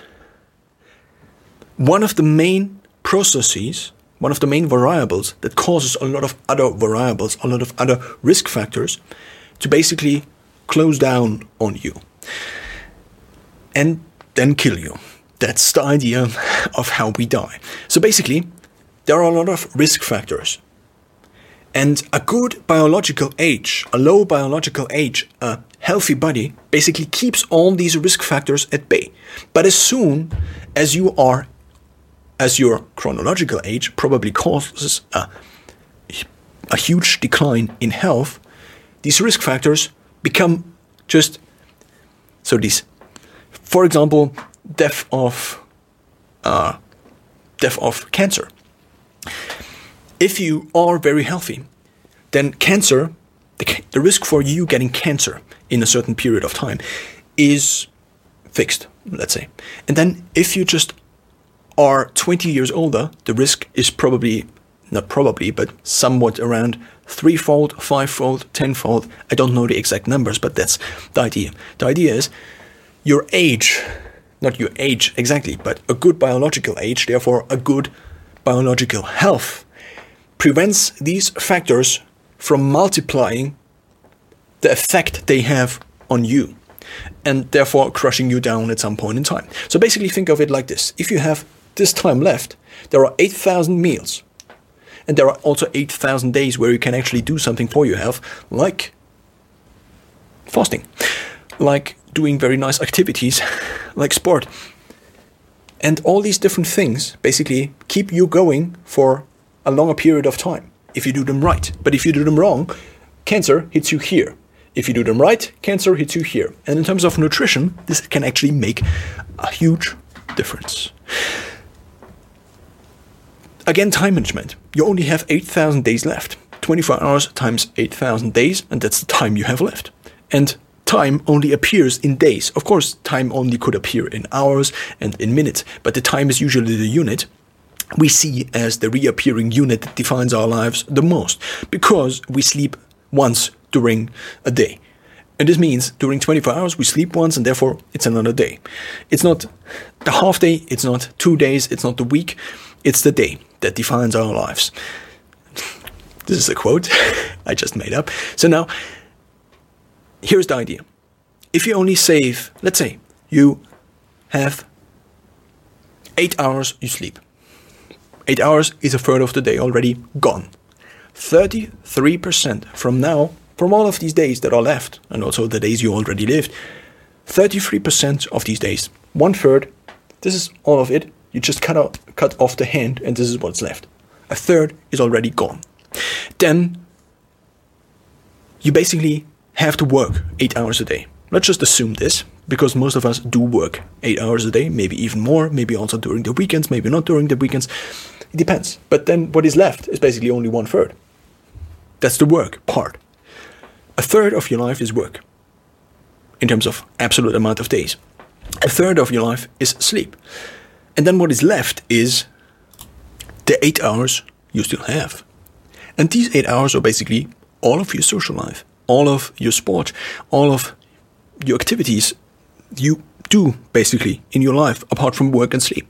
one of the main processes, one of the main variables that causes a lot of other variables, a lot of other risk factors to basically close down on you and then kill you. That's the idea of how we die. So basically, there are a lot of risk factors. And a good biological age, a low biological age, a healthy body basically keeps all these risk factors at bay. But as soon as you are, as your chronological age probably causes a, a huge decline in health, these risk factors become just so these, for example, death of uh, death of cancer. If you are very healthy, then cancer, the, the risk for you getting cancer in a certain period of time is fixed, let's say. And then if you just are 20 years older, the risk is probably, not probably, but somewhat around threefold, fivefold, tenfold. I don't know the exact numbers, but that's the idea. The idea is your age, not your age exactly, but a good biological age, therefore a good biological health, prevents these factors from multiplying the effect they have on you and therefore crushing you down at some point in time. So basically, think of it like this if you have this time left, there are 8,000 meals. And there are also 8,000 days where you can actually do something for your health, like fasting, like doing very nice activities, like sport. And all these different things basically keep you going for a longer period of time if you do them right. But if you do them wrong, cancer hits you here. If you do them right, cancer hits you here. And in terms of nutrition, this can actually make a huge difference. Again, time management. You only have 8,000 days left. 24 hours times 8,000 days, and that's the time you have left. And time only appears in days. Of course, time only could appear in hours and in minutes, but the time is usually the unit we see as the reappearing unit that defines our lives the most because we sleep once during a day. And this means during 24 hours we sleep once and therefore it's another day. It's not the half day, it's not two days, it's not the week, it's the day that defines our lives. This is a quote I just made up. So now, here's the idea. If you only save, let's say, you have eight hours you sleep. Eight hours is a third of the day already gone. 33% from now, from all of these days that are left, and also the days you already lived, 33% of these days, one third, this is all of it. You just cut, out, cut off the hand, and this is what's left. A third is already gone. Then you basically have to work eight hours a day. Let's just assume this, because most of us do work eight hours a day, maybe even more, maybe also during the weekends, maybe not during the weekends. It depends. But then what is left is basically only one third. That's the work part. A third of your life is work in terms of absolute amount of days. A third of your life is sleep. And then what is left is the eight hours you still have. And these eight hours are basically all of your social life, all of your sport, all of your activities you do basically in your life apart from work and sleep.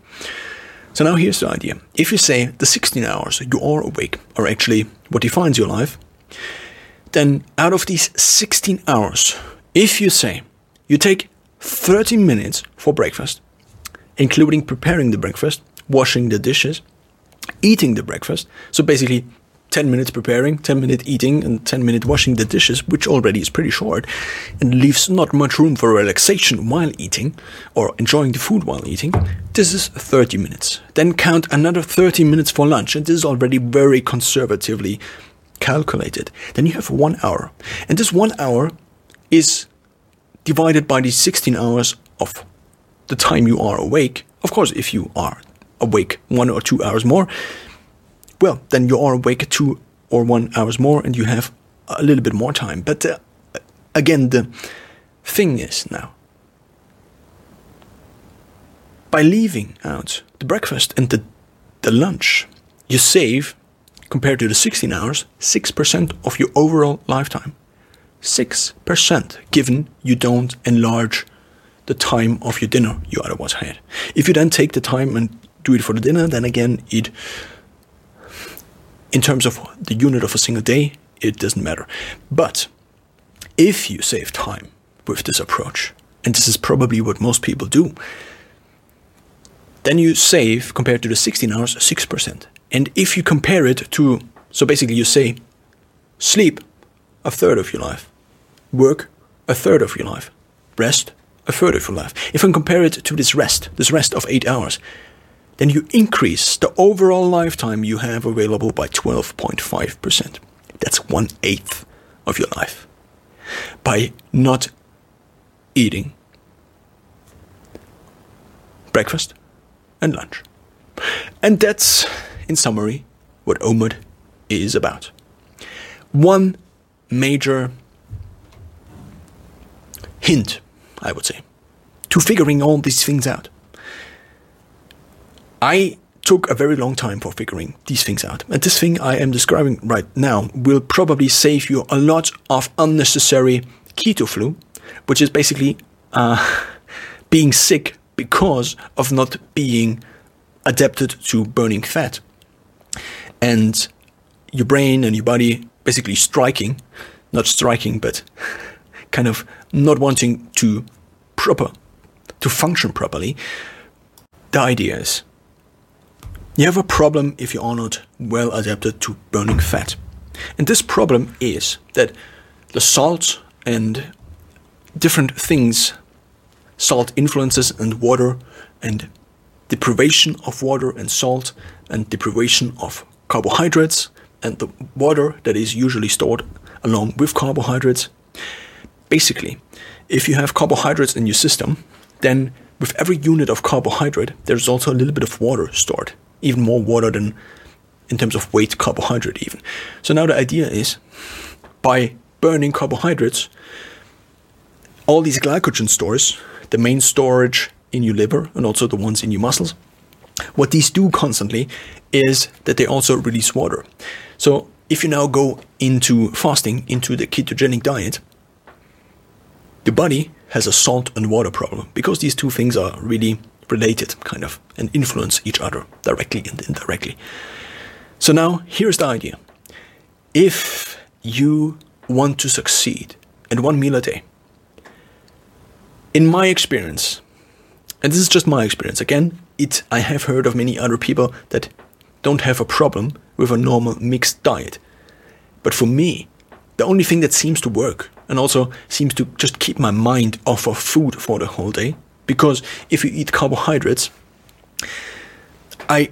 So now here's the idea. If you say the 16 hours you are awake are actually what defines your life, then out of these 16 hours, if you say you take 30 minutes for breakfast, including preparing the breakfast, washing the dishes, eating the breakfast, so basically 10 minutes preparing, 10 minutes eating, and 10 minutes washing the dishes, which already is pretty short, and leaves not much room for relaxation while eating or enjoying the food while eating, this is 30 minutes. Then count another 30 minutes for lunch, and this is already very conservatively calculated. Then you have one hour. And this one hour is divided by the 16 hours of the time you are awake. Of course, if you are awake one or two hours more, well, then you are awake two or one hours more and you have a little bit more time. But uh, again, the thing is now, by leaving out the breakfast and the, the lunch, you save, compared to the 16 hours, 6% of your overall lifetime. 6% given you don't enlarge the time of your dinner you otherwise had. If you then take the time and do it for the dinner, then again, it, in terms of the unit of a single day, it doesn't matter. But if you save time with this approach, and this is probably what most people do, then you save, compared to the 16 hours, 6%. And if you compare it to, so basically you say, sleep a third of your life, work a third of your life, rest a third of your life. If I compare it to this rest, this rest of eight hours, then you increase the overall lifetime you have available by 12.5%. That's one eighth of your life. By not eating breakfast, and lunch. And that's, in summary, what OMAD is about. One major hint, I would say, to figuring all these things out. I took a very long time for figuring these things out. And this thing I am describing right now will probably save you a lot of unnecessary keto flu, which is basically uh, being sick because of not being adapted to burning fat. And your brain and your body basically striking, not striking, but kind of not wanting to proper to function properly. The idea is you have a problem if you are not well adapted to burning fat. And this problem is that the salt and different things salt influences and water and deprivation of water and salt and deprivation of carbohydrates and the water that is usually stored along with carbohydrates. Basically, if you have carbohydrates in your system, then with every unit of carbohydrate, there's also a little bit of water stored, even more water than in terms of weight carbohydrate, even. So now the idea is by burning carbohydrates, all these glycogen stores the main storage in your liver and also the ones in your muscles. What these do constantly is that they also release water. So if you now go into fasting, into the ketogenic diet, the body has a salt and water problem because these two things are really related, kind of, and influence each other directly and indirectly. So now here's the idea. If you want to succeed in one meal a day, in my experience, and this is just my experience, again, it I have heard of many other people that don't have a problem with a normal mixed diet. But for me, the only thing that seems to work and also seems to just keep my mind off of food for the whole day, because if you eat carbohydrates, I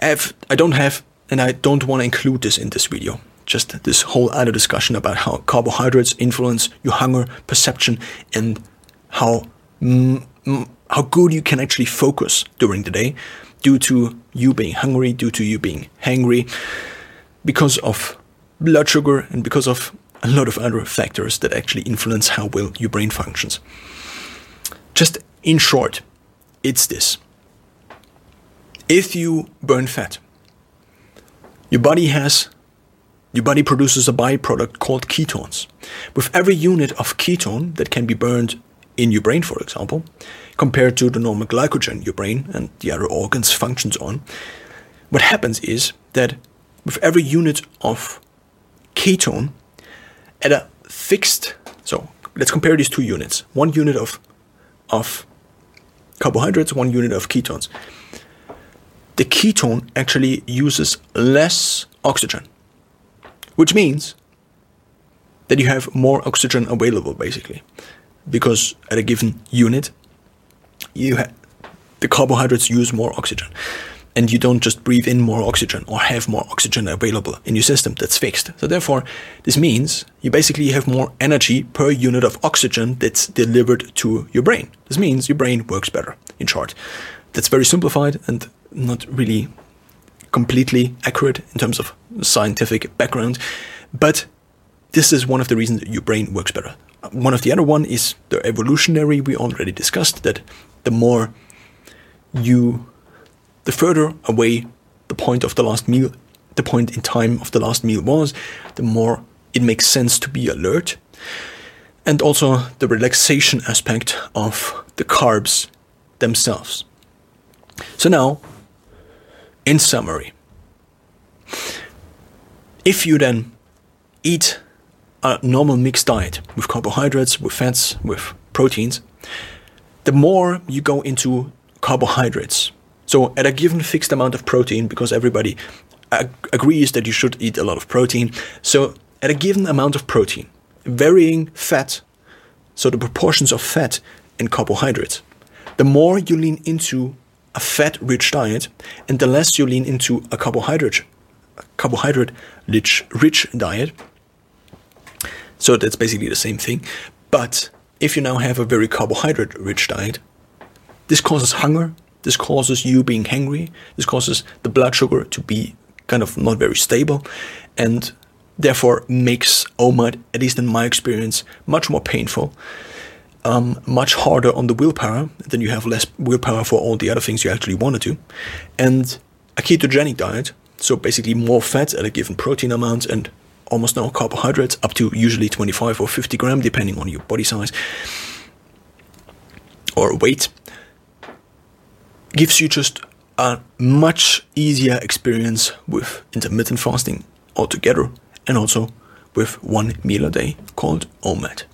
have I don't have and I don't want to include this in this video. Just this whole other discussion about how carbohydrates influence your hunger perception and how mm, mm, how good you can actually focus during the day due to you being hungry, due to you being hangry, because of blood sugar and because of a lot of other factors that actually influence how well your brain functions. Just in short, it's this. If you burn fat, your body has your body produces a byproduct called ketones. With every unit of ketone that can be burned in your brain, for example, compared to the normal glycogen your brain and the other organs functions on, what happens is that with every unit of ketone at a fixed, so let's compare these two units. One unit of of carbohydrates, one unit of ketones. The ketone actually uses less oxygen, which means that you have more oxygen available, basically because at a given unit, you ha- the carbohydrates use more oxygen. And you don't just breathe in more oxygen or have more oxygen available in your system that's fixed. So therefore, this means you basically have more energy per unit of oxygen that's delivered to your brain. This means your brain works better, in short. That's very simplified and not really completely accurate in terms of scientific background, but this is one of the reasons your brain works better. One of the other one is the evolutionary. We already discussed that the more you the further away the point of the last meal, the point in time of the last meal was, the more it makes sense to be alert. And also the relaxation aspect of the carbs themselves. So, now, in summary, if you then eat a normal mixed diet with carbohydrates, with fats, with proteins, the more you go into carbohydrates, so at a given fixed amount of protein, because everybody ag- agrees that you should eat a lot of protein, so at a given amount of protein, varying fat, so the proportions of fat and carbohydrates, the more you lean into a fat-rich diet, and the less you lean into a carbohydrate carbohydrate rich rich diet. So that's basically the same thing. But if you now have a very carbohydrate rich diet, this causes hunger, this causes you being hungry. This causes the blood sugar to be kind of not very stable, and therefore makes OMAD, at least in my experience, much more painful. Um, much harder on the willpower, then you have less willpower for all the other things you actually want to do. And a ketogenic diet, so basically more fat at a given protein amount and almost no carbohydrates, up to usually 25 or 50 gram, depending on your body size or weight, gives you just a much easier experience with intermittent fasting altogether and also with one meal a day called OMAD.